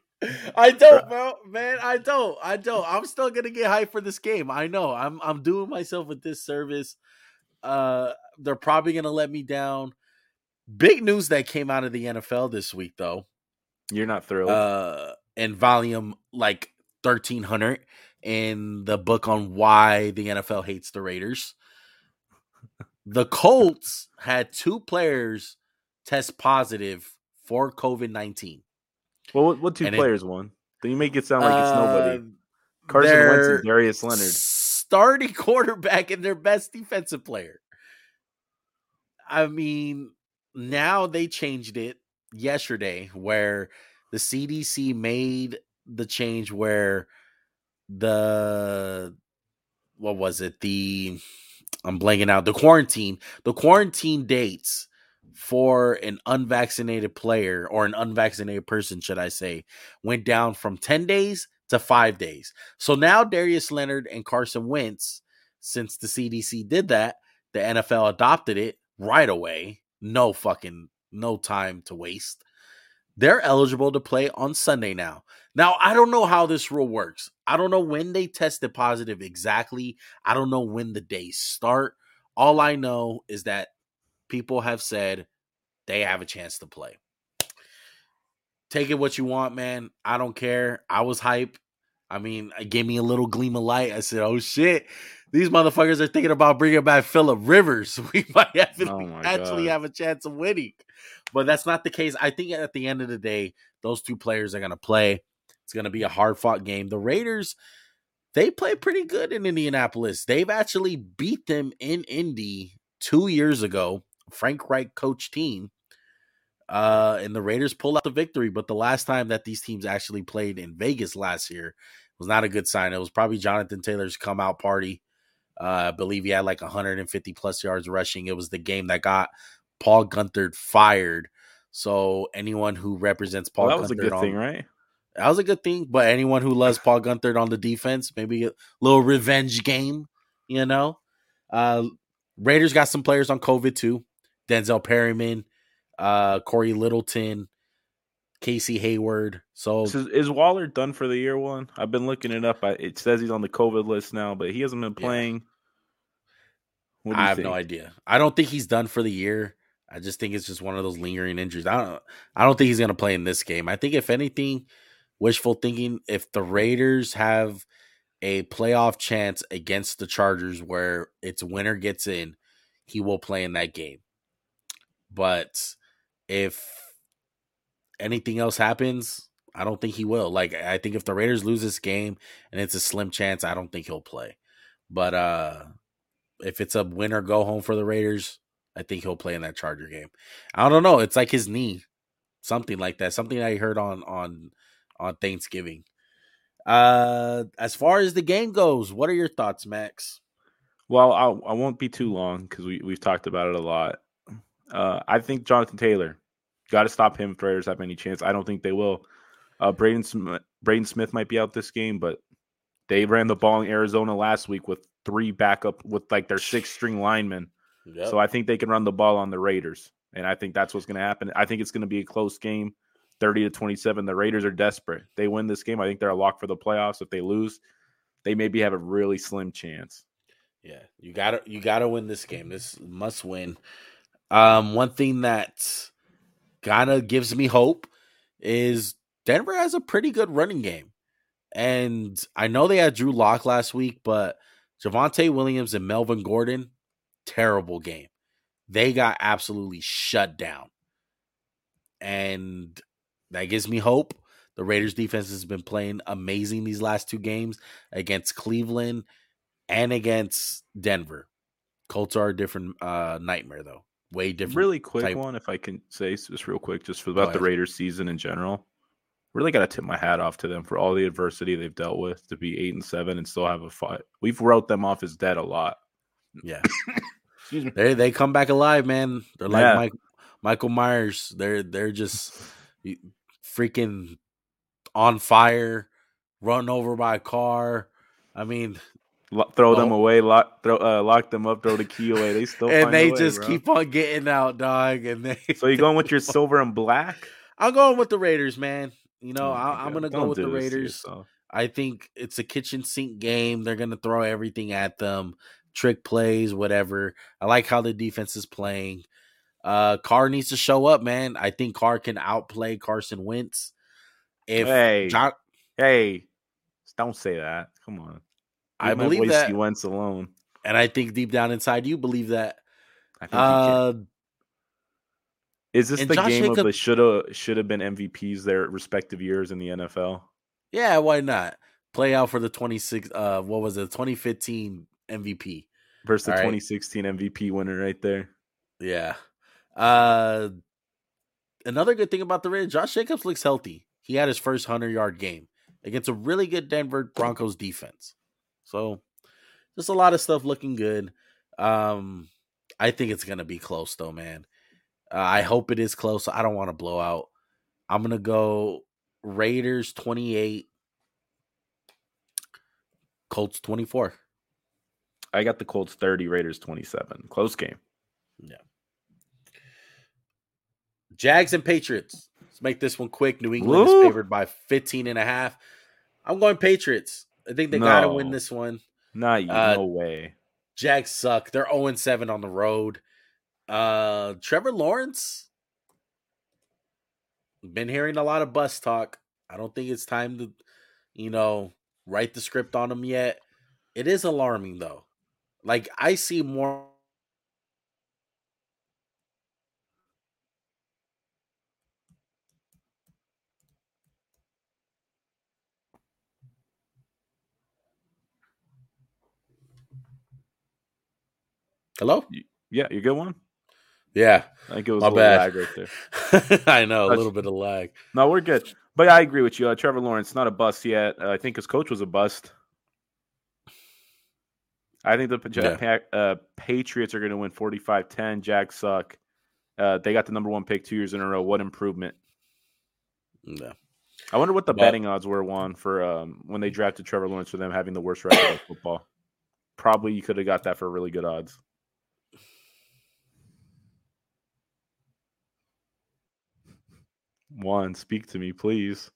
I don't, bro. Man, I don't. I don't. I'm still gonna get hyped for this game. I know. I'm I'm doing myself a disservice. Uh they're probably gonna let me down. Big news that came out of the NFL this week though. You're not thrilled. Uh in volume like thirteen hundred in the book on why the NFL hates the Raiders. The Colts had two players test positive for COVID nineteen. well, what, what two and it- players won? Then you make it sound like it's nobody. Uh, Carson Wentz and Darius Leonard. starting quarterback and their best defensive player. I mean, now they changed it yesterday where the CDC made the change where the what was it? The I'm blanking out. The quarantine, the quarantine dates for an unvaccinated player or an unvaccinated person, should I say, went down from 10 days to five days. So now Darius Leonard and Carson Wentz, since the CDC did that, the NFL adopted it right away. No fucking no time to waste. They're eligible to play on Sunday now. Now, I don't know how this rule works. I don't know when they tested positive exactly. I don't know when the days start. All I know is that people have said they have a chance to play. Take it what you want, man. I don't care. I was hype. I mean, it gave me a little gleam of light. I said, "Oh shit, these motherfuckers are thinking about bringing back Philip Rivers. We might have Oh actually God. have a chance of winning." But that's not the case. I think at the end of the day, those two players are going to play. It's going to be a hard fought game. The Raiders, they play pretty good in Indianapolis. They've actually beat them in Indy two years ago. Frank Reich coach team. Uh, and the Raiders pulled out the victory. But the last time that these teams actually played in Vegas last year was not a good sign. It was probably Jonathan Taylor's come out party. Uh, I believe he had like 150 plus yards rushing. It was the game that got Paul Guenther fired. So anyone who represents Paul Well, that was a good on- thing, right? that was a good thing. But anyone who loves Paul Guenther on the defense, maybe a little revenge game, you know. Uh Raiders got some players on COVID too. Denzel Perryman, uh, Cory Littleton, Casey Hayward. So So is Waller done for the year one? I've been looking it up. I, it says he's on the COVID list now, but he hasn't been Yeah. playing. What do I have think? no idea. I don't think he's done for the year. I just think it's just one of those lingering injuries. I don't I don't think he's gonna play in this game. I think if anything, wishful thinking, if the Raiders have a playoff chance against the Chargers where its winner gets in, he will play in that game. But if anything else happens, I don't think he will. Like I think if the Raiders lose this game and it's a slim chance, I don't think he'll play. But uh if it's a win or go home for the Raiders, I think he'll play in that Charger game. I don't know. It's like his knee, something like that. Something I heard on on on Thanksgiving. Uh, as far as the game goes, what are your thoughts, Max? Well, I, I won't be too long because we we've talked about it a lot. Uh, I think Jonathan Taylor got to stop him. If the Raiders have any chance, I don't think they will. Uh, Braden Smith, Braden Smith might be out this game, but they ran the ball in Arizona last week with three backup with like their six string linemen. So I think they can run the ball on the Raiders, and I think that's what's going to happen. I think it's going to be a close game, thirty to twenty-seven. The Raiders are desperate. They win this game, I think they're a lock for the playoffs. If they lose, they maybe have a really slim chance. Yeah, you gotta you gotta win this game. This must win. Um, one thing that kind of gives me hope is Denver has a pretty good running game, and I know they had Drew Lock last week, but Javonte Williams and Melvin Gordon, terrible game. They got absolutely shut down, and that gives me hope The Raiders defense has been playing amazing these last two games against Cleveland and against Denver. Colts are a different uh, nightmare though. Way different. Really quick type- one, if I can say just real quick, just Go about the ahead. Raiders season in general. Really got to tip my hat off to them for all the adversity they've dealt with to be eight and seven and still have a fight. We've wrote them off as dead a lot. Yeah. Excuse me. They they come back alive, man. They're like Yeah. Mike, Michael Myers. They're they're just freaking on fire, run over by a car. I mean, Lo- throw them Oh. away, lock, throw, uh, lock them up, throw the key away. They still and find they way, just bro. keep on getting out, dog. And they So you going with your silver and black? I'm going with the Raiders, man. You know, Oh I, I'm gonna go don't with the do this to Raiders. I think it's a kitchen sink game. They're gonna throw everything at them, trick plays, whatever. I like how the defense is playing. Uh Carr needs to show up, man. I think Carr can outplay Carson Wentz. If Hey. John, Hey, don't say that. Come on. I believe that. C. Wentz alone. and I think deep down inside you believe that. I think. Uh Is this the Josh game of the shoulda should have been MVPs their respective years in the NFL? yeah, why not? Play out for the 26 uh what was it, 2015 MVP. Versus the right. 2016 MVP winner right there. Yeah. Uh another good thing about the Raiders, Josh Jacobs looks healthy. He had his first 100 yard game against a really good Denver Broncos defense. So just a lot of stuff looking good. Um I think it's going to be close though, man. Uh, I hope it is close. I don't want to blow out. I'm going to go Raiders 28 Colts 24. I got the Colts 30, Raiders 27. Close game. Yeah. Jags and Patriots. Let's make this one quick. New England Woo! is favored by 15 and a half. I'm going Patriots. I think they got to win this one. Not you. Uh, no way. Jags suck. They're 0 7 on the road. Uh Trevor Lawrence. Been hearing a lot of bus talk. I don't think it's time to, you know, write the script on him yet. It is alarming though. Like I see more Hello? Yeah, you good one? Yeah. I think it was My a bad. lag right there. I know, a little bit of lag. No, we're good. But I agree with you. Uh, Trevor Lawrence, not a bust yet. Uh, I think his coach was a bust. I think the Yeah. Uh, Patriots are going to win 45 10. Jags suck. Uh, they got the number one pick two years in a row. What improvement? Yeah. I wonder what the betting odds were, Juan, for um, when they drafted Trevor Lawrence for them having the worst record in football. Probably you could have got that for really good odds. Juan, speak to me, please.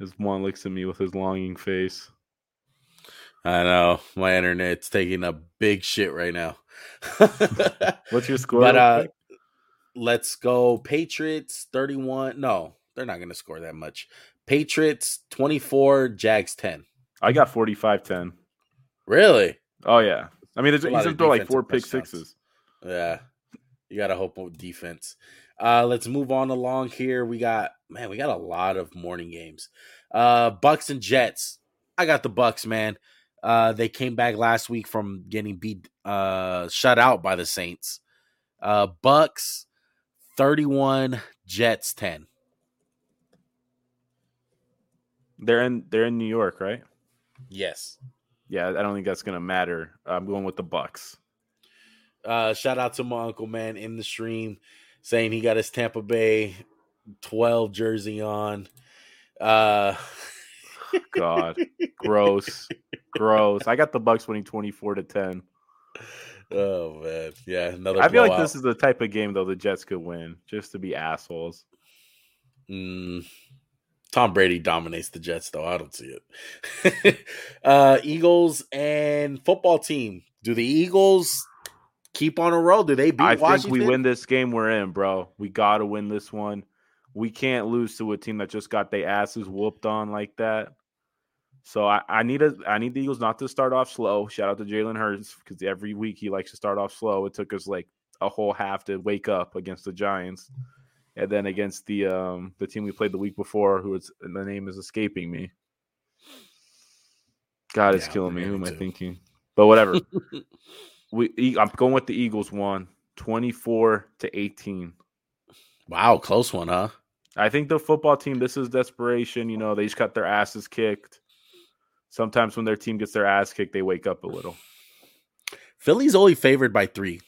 As Juan looks at me with his longing face. I know. My internet's taking a big shit right now. What's your score? But uh let's go Patriots 31. No, they're not going to score that much. Patriots 24, Jags 10. I got 45 10. Really? Oh, yeah. I mean, he's going to throw like four pick touchdowns. sixes. Yeah. You got to hope with defense. Uh let's move on along here. We got man, we got a lot of morning games. Uh Bucks and Jets. I got the Bucks, man. Uh they came back last week from getting beat uh shut out by the Saints. Uh Bucks 31, Jets 10. They're in they're in New York, right? Yes. Yeah, I don't think that's gonna matter. I'm going with the Bucks. Uh shout out to my uncle man in the stream saying he got his Tampa Bay 12 jersey on. Uh God, gross, gross. I got the Bucks winning 24 to 10. Oh man, yeah, another. I feel like this is the type of game though the Jets could win, just to be assholes. Mm, Tom Brady dominates the Jets, though. I don't see it. uh, Eagles and football team. Do the Eagles keep on a roll? Do they beat I Washington? think we win this game we're in, bro. We got to win this one. We can't lose to a team that just got their asses whooped on like that. So I, I need a I need the Eagles not to start off slow. Shout out to Jalen Hurts because every week he likes to start off slow. It took us like a whole half to wake up against the Giants. and then against the um the team we played the week before, who is the name is escaping me. God, it's Yeah, killing me. me Who am I thinking? But whatever. we I'm going with the Eagles one. 24 to 18. Wow, close one, huh? I think the football team, this is desperation. You know, they just got their asses kicked. Sometimes when their team gets their ass kicked, they wake up a little. Philly's only favored by three.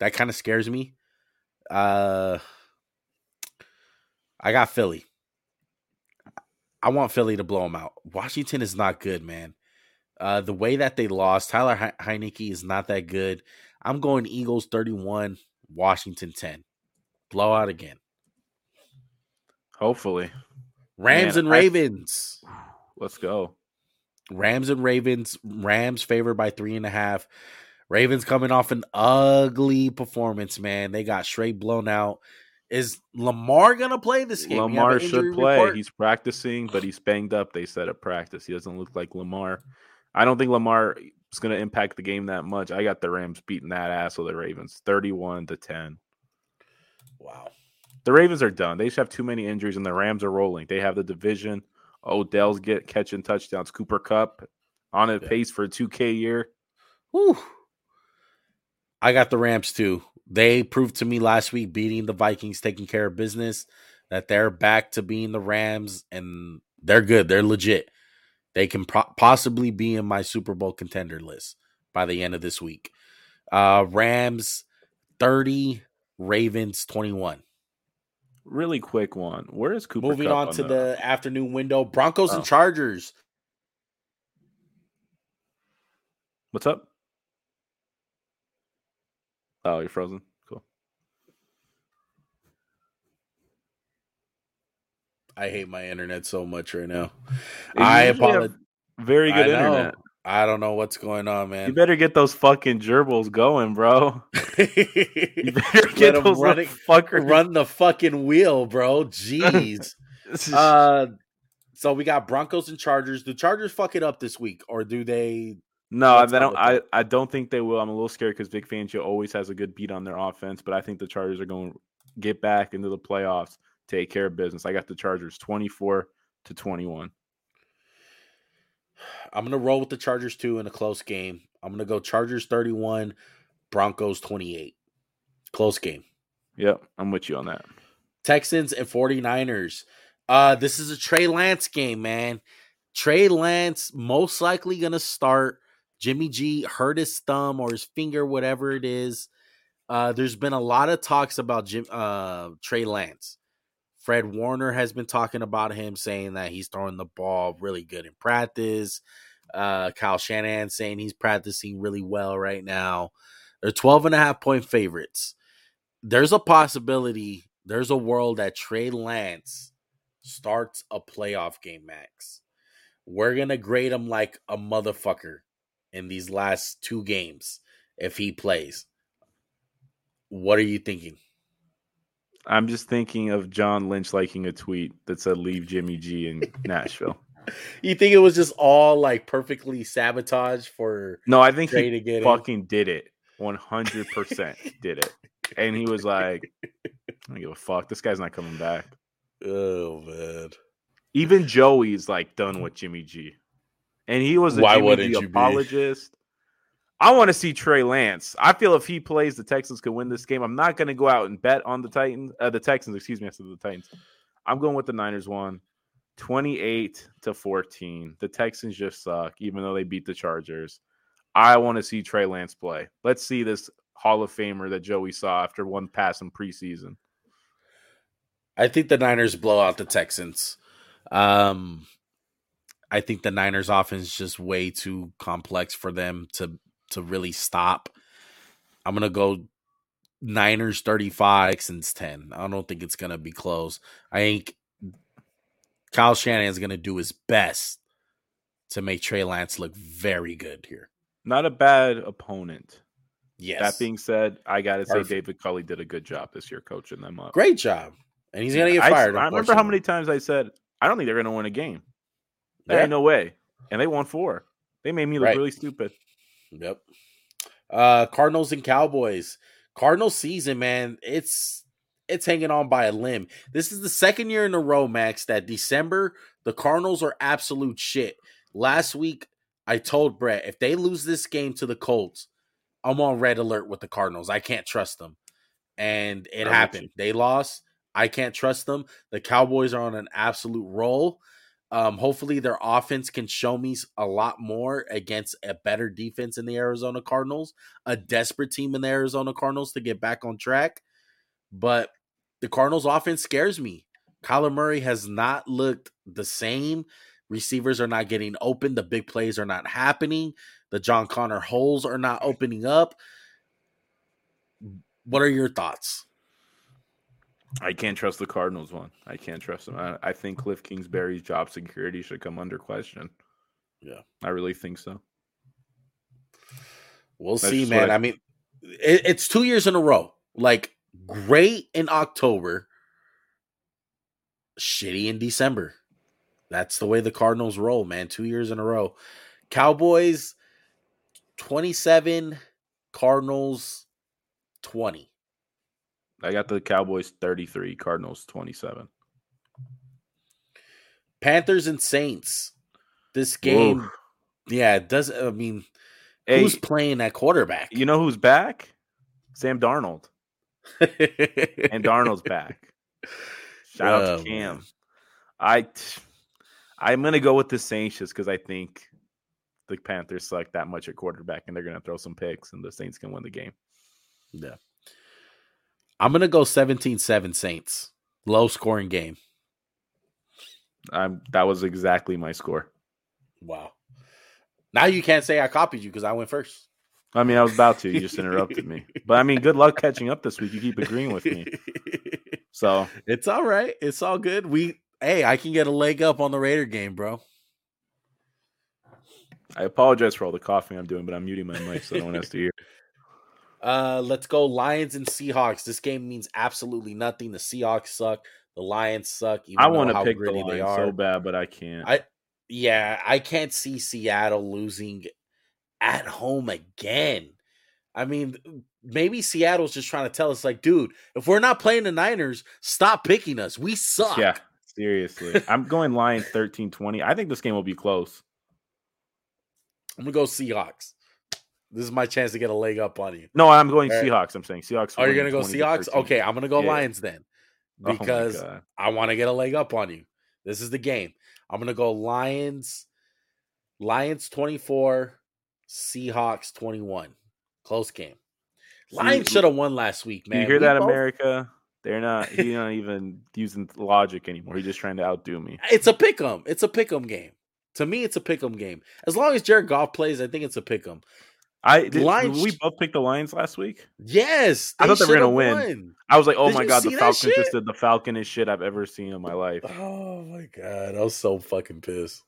That kind of scares me. Uh, I got Philly. I want Philly to blow them out. Washington is not good, man. Uh, the way that they lost, Tyler he- Heinicke is not that good. I'm going Eagles 31, Washington 10. Blowout again. Hopefully. Rams Man, and I- Ravens. Let's go. Rams and Ravens. Rams favored by three and a half. Ravens coming off an ugly performance, man. They got straight blown out. Is Lamar gonna play this game? Lamar should play. report? He's practicing, but he's banged up. They said at practice. He doesn't look like Lamar. I don't think Lamar is going to impact the game that much. I got the Rams beating that ass of the Ravens, thirty-one to ten. wow. The Ravens are done. They just have too many injuries, and the Rams are rolling. They have the division. Odell's get catching touchdowns. Cooper Kupp on a Yeah. pace for a two K year. Whew. I got the Rams too. They proved to me last week, beating the Vikings, taking care of business, that they're back to being the Rams, and they're good. They're legit. They can pro- possibly be in my Super Bowl contender list by the end of this week. Uh, Rams 30, Ravens 21. Really quick one. Where is Cooper? Moving Kupp on to the afternoon window Broncos Oh. and Chargers. What's up? Oh, you're frozen. Cool. I hate my internet so much right now. I apologize. Very I good know. internet. I don't know what's going on, man. You better get those fucking gerbils going, bro. You better get those run it- fuckers. Run the fucking wheel, bro. Jeez. uh, so we got Broncos and Chargers. Do Chargers fuck it up this week, or do they? no, I don't. I. I don't think they will. I'm a little scared because Vic Fangio always has a good beat on their offense, but I think the Chargers are going to get back into the playoffs, take care of business. I got the Chargers 24 to 21. I'm gonna roll with the Chargers too in a close game. I'm gonna go Chargers 31, Broncos 28. Close game. Yep, I'm with you on that. Texans and 49ers. Uh, this is a Trey Lance game, man. Trey Lance most likely gonna start. Jimmy G hurt his thumb or his finger, whatever it is. Uh, there's been a lot of talks about Jim uh Trey Lance. Fred Warner has been talking about him, saying that he's throwing the ball really good in practice. Uh, Kyle Shanahan saying he's practicing really well right now. They're 12 and a half point favorites. There's a possibility, there's a world that Trey Lance starts a playoff game, Max. We're going to grade him like a motherfucker in these last two games if he plays. What are you thinking? I'm just thinking of John Lynch liking a tweet that said "Leave Jimmy G in Nashville." You think it was just all like perfectly sabotaged for No, I think he to get in? fucking did it. 100 percent did it, and he was like, "I don't give a fuck. This guy's not coming back." Oh man. Even Joey's like done with Jimmy G, and he was a Why Jimmy G you be? I want to see Trey Lance. I feel if he plays, the Texans could win this game. I'm not going to go out and bet on the Titans, uh, the Texans. Excuse me, I said the Titans. I'm going with the Niners one, 28 to 14. The Texans just suck, even though they beat the Chargers. I want to see Trey Lance play. Let's see this Hall of Famer that Joey saw after one pass in preseason. I think the Niners blow out the Texans. Um, I think the Niners offense is just way too complex for them to to really stop. I'm gonna go Niners 35, Texans 10. I don't think it's gonna be close. I think Kyle Shanahan is gonna do his best to make Trey Lance look very good here. Not a bad opponent. Yes. That being said, I got to say David Culley did a good job this year coaching them up. great job. And he's gonna get fired. I, remember how many times I said, I don't think they're going to win a game. There Yeah. ain't no way. And they won four. They made me look Right. really stupid. Yep. Uh Cardinals and Cowboys. Cardinals season, man, it's it's hanging on by a limb. This is the second year in a row, Max, that December the Cardinals are absolute shit. Last week, I told Brett if they lose this game to the Colts, I'm on red alert with the Cardinals. I can't trust them. And it happened. They lost. I can't trust them. The Cowboys are on an absolute roll. Um, hopefully, their offense can show me a lot more against a better defense in the Arizona Cardinals, a desperate team in the Arizona Cardinals to get back on track. But the Cardinals' offense scares me. Kyler Murray has not looked the same. Receivers are not getting open. The big plays are not happening. The John Connor holes are not opening up. What are your thoughts? I can't trust the Cardinals one. I can't trust them. I, I think Cliff Kingsbury's job security should come under question. Yeah, I really think so. We'll That's see, man. I, I mean, it, it's two years in a row. Like great in October, shitty in December. That's the way the Cardinals roll, man. Two years in a row. Cowboys 27, Cardinals 20. I got the Cowboys 33, Cardinals 27. Panthers and Saints. This game, yeah, it does. I mean, hey, who's playing at quarterback? You know who's back? Sam Darnold. and Darnold's back. Shout out to oh, Cam. Man. I I'm gonna go with the Saints just because I think the Panthers suck that much at quarterback and they're gonna throw some picks and the Saints can win the game. Yeah. I'm gonna go 17-7 Saints. Low scoring game. I'm that was exactly my score. Wow. Now you can't say I copied you because I went first. I mean, I was about to. You just interrupted me. But I mean, good luck catching up this week. You keep agreeing with me. So it's all right. It's all good. We hey, I can get a leg up on the Raider game, bro. I apologize for all the coughing I'm doing, but I'm muting my mic so no one has to hear. Uh, let's go Lions and Seahawks. This game means absolutely nothing. The Seahawks suck. The Lions suck. I want to pick the Lions so bad, but I can't. I yeah, I can't see Seattle losing at home again. I mean, maybe Seattle's just trying to tell us, like, dude, if we're not playing the Niners, stop picking us. We suck. Yeah, seriously. I'm going Lions 13 20. I think this game will be close. I'm going to go Seahawks. This is my chance to get a leg up on you. No, I'm going right. Seahawks. I'm saying Seahawks. Are you going to go Seahawks? Okay, I'm going to go yeah. Lions then oh because oh I want to get a leg up on you. This is the game. I'm going to go Lions. Lions 24, Seahawks 21. Close game. Lions should have won last week, man. You hear we that, both... America? They're not. He's not even using logic anymore. He's just trying to outdo me. It's a pick 'em. It's a pick 'em game. To me, it's a pick 'em game. As long as Jared Goff plays, I think it's a pick 'em. I did, Lions, we both picked the Lions last week. Yes, I thought they were gonna win. Won. I was like, "Oh did my god, the Falcons just did the Falconest shit I've ever seen in my life." Oh my god, I was so fucking pissed.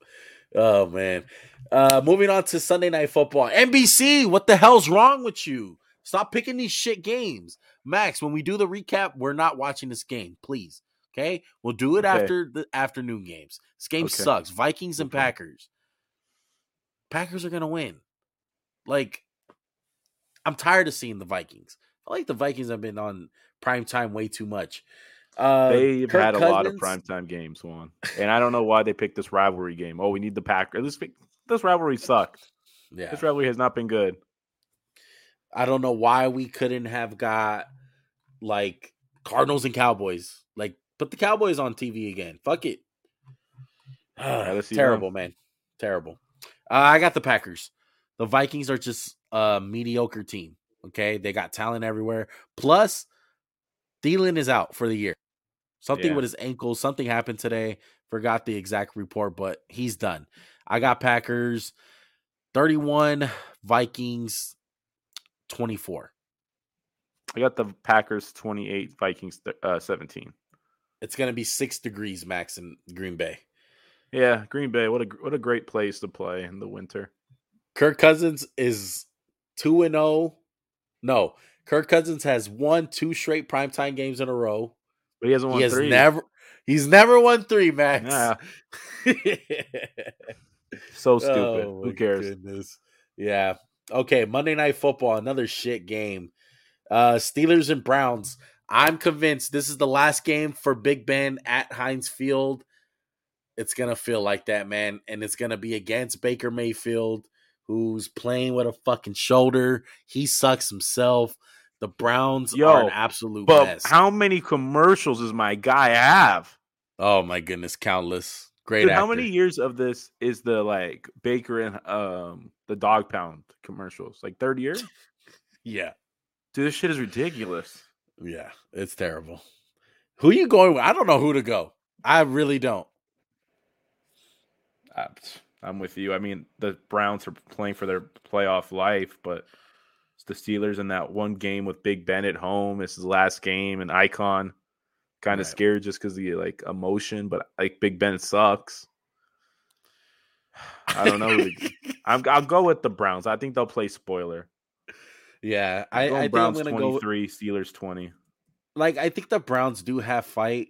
Oh man. Uh moving on to Sunday night football. NBC, what the hell's wrong with you? Stop picking these shit games. Max, when we do the recap, we're not watching this game, please. Okay? We'll do it okay. after the afternoon games. This game okay. sucks. Vikings and. Packers. Packers are gonna win. Like, I'm tired of seeing the Vikings. I like the Vikings have been on prime time way too much. Uh, They've Kirk had a Cousins. lot of primetime games, Juan. and I don't know why they picked this rivalry game. Oh, we need the Packers. This this rivalry sucked. Yeah, this rivalry has not been good. I don't know why we couldn't have got like Cardinals and Cowboys. Like, put the Cowboys on TV again. Fuck it. Terrible, man. Terrible. Uh, I got the Packers. The Vikings are just a mediocre team. Okay, they got talent everywhere. Plus, Thielen is out for the year. Something yeah. with his ankle, something happened today. Forgot the exact report, but he's done. I got Packers 31, Vikings 24. I got the Packers 28, Vikings uh, 17. It's going to be 6 degrees max in Green Bay. Yeah, Green Bay, what a what a great place to play in the winter. Kirk Cousins is 2 and 0. No, Kirk Cousins has won two straight primetime games in a row. But he hasn't won he has three. Never, he's never won three, Max. Yeah. so stupid. Oh, Who cares? Goodness. Yeah. Okay. Monday Night Football, another shit game. Uh Steelers and Browns. I'm convinced this is the last game for Big Ben at Heinz Field. It's gonna feel like that, man, and it's gonna be against Baker Mayfield, who's playing with a fucking shoulder. He sucks himself. The Browns Yo, are an absolute But mess. how many commercials does my guy have? oh my goodness, countless. Great. Dude, how many years of this is the like Baker and um the dog pound commercials? Like third year? Yeah, Dude, this shit is ridiculous. yeah, it's terrible. Who you going with? I don't know who to go. I really don't. I- I'm with you. I mean, the Browns are playing for their playoff life, but it's the Steelers in that one game with Big Ben at home. It's his last game, and Icon kind of Right. scared just because the like emotion, but like Big Ben sucks. I don't know. I'm, I'll go with the Browns. I think they'll play spoiler. Yeah, I, I, think Browns I'm gonna go. Steelers 20. like I think the Browns do have fight.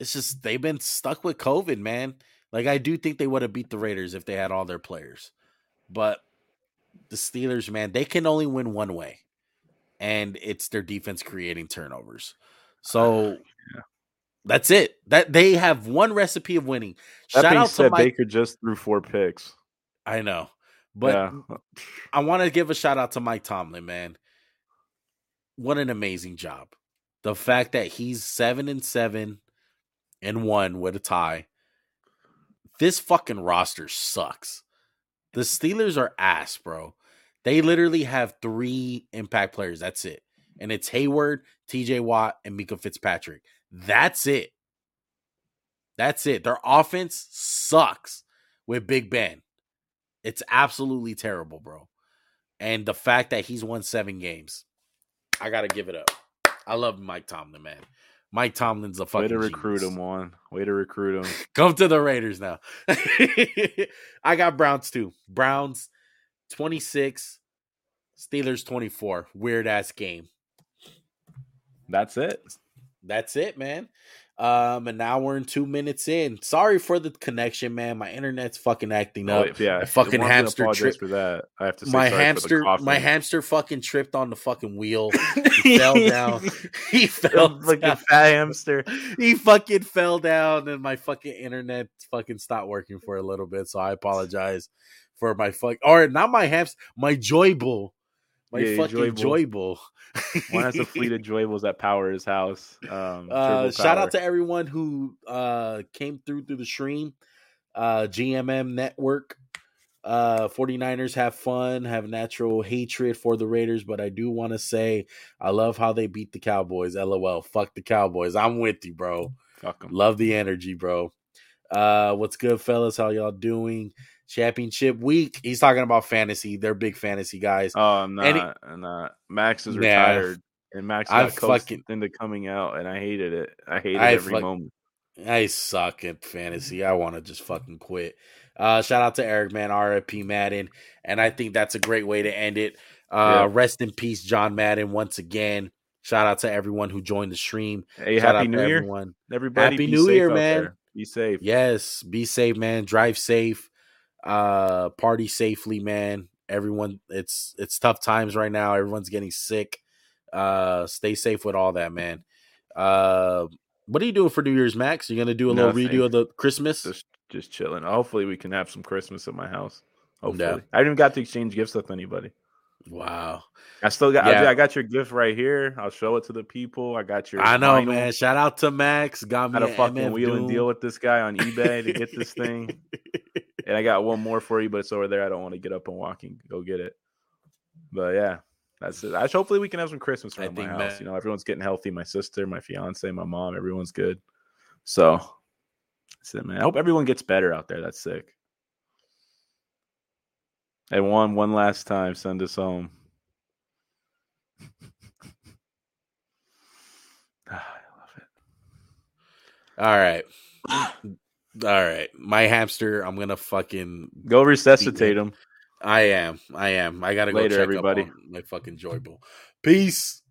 It's just they've been stuck with COVID, man. Like I do think they would have beat the Raiders if they had all their players. But the Steelers, man, they can only win one way. And it's their defense creating turnovers. So ah, Yeah. that's it. That they have one recipe of winning. That Shout out to said, Mike. Baker just threw four picks. I know. But yeah. I want to give a shout out to Mike Tomlin, man. What an amazing job. The fact that he's seven and seven and one with a tie. This fucking roster sucks. The Steelers are ass, bro. They literally have three impact players. That's it. And it's Hayward, TJ Watt, and Minkah Fitzpatrick. That's it. That's it. Their offense sucks with Big Ben. It's absolutely terrible, bro. And the fact that he's won seven games, I gotta give it up. I love Mike Tomlin, man. Mike Tomlin's a fucking Way to recruit genius. him, one. Way to recruit him. Come to the Raiders now. I got Browns too. Browns 26, Steelers 24. Weird ass game. That's it. That's it, man. Um, and now we're in two minutes in. Sorry for the connection, man. My internet's fucking acting Oh, up. yeah, my fucking one, I'm gonna hamster apologize trip- for that. I have to say my hamster, my hamster fucking tripped on the fucking wheel. He fell down. He fell like a fat hamster. He fucking fell down, and my fucking internet fucking stopped working for a little bit. So I apologize for my fuck, or not my hamster, my joy bull, my Yeah, fucking Joy joy Bull. bull. One has a fleet of joyables that power his house. Um, Uh, shout out to everyone who uh, came through through the stream. Uh, GMM Network. Uh, 49ers have fun, have natural hatred for the Raiders, but I do want to say I love how they beat the Cowboys. LOL. Fuck the Cowboys. I'm with you, bro. Fuck 'em. Love the energy, bro. Uh, what's good, fellas? How y'all doing? Championship week. He's talking about fantasy. They're big fantasy guys. Oh, I'm not. Any- I'm not. Max is Nah. retired, and Max I got coaxed fucking- into coming out, and I hated it. I hated I every fuck- moment. I suck at fantasy. I want to just fucking quit. Uh, shout out to Eric, man. RIP Madden. And I think that's a great way to end it. Uh, Yeah. Rest in peace, John Madden, once again. Shout out to everyone who joined the stream. Hey, Shout happy out New to Year, everyone. everybody! Happy New Year, man. there. Be safe. Yes, be safe, man. Drive safe. Uh, party safely, man. Everyone, it's it's tough times right now. Everyone's getting sick. Uh, stay safe with all that, man. Uh, what are you doing for New Year's, Max? You're gonna do a little redo of the Christmas? Just, just chilling. Hopefully, we can have some Christmas at my house. Hopefully, Yeah. I didn't even got to exchange gifts with anybody. Wow. I still got. Yeah. I, I got your gift right here. I'll show it to the people. I got your. I know, vinyl. man. Shout out to Max. Got me Had a fucking MF wheel and deal with this guy on eBay to get this thing. And I got one more for you, but it's over there. I don't want to get up and walk and go get it. But yeah, that's it. I hopefully we can have some Christmas around my house. Matt- You know, everyone's getting healthy. My sister, my fiance, my mom, everyone's good. So that's it, man. I hope everyone gets better out there. That's sick. And one one last time, send us home. Ah, I love it. All right. All right. My hamster, I'm gonna fucking Go resuscitate him. I am. I am. I gotta go Later, check everybody. up on my fucking joy bowl. Peace.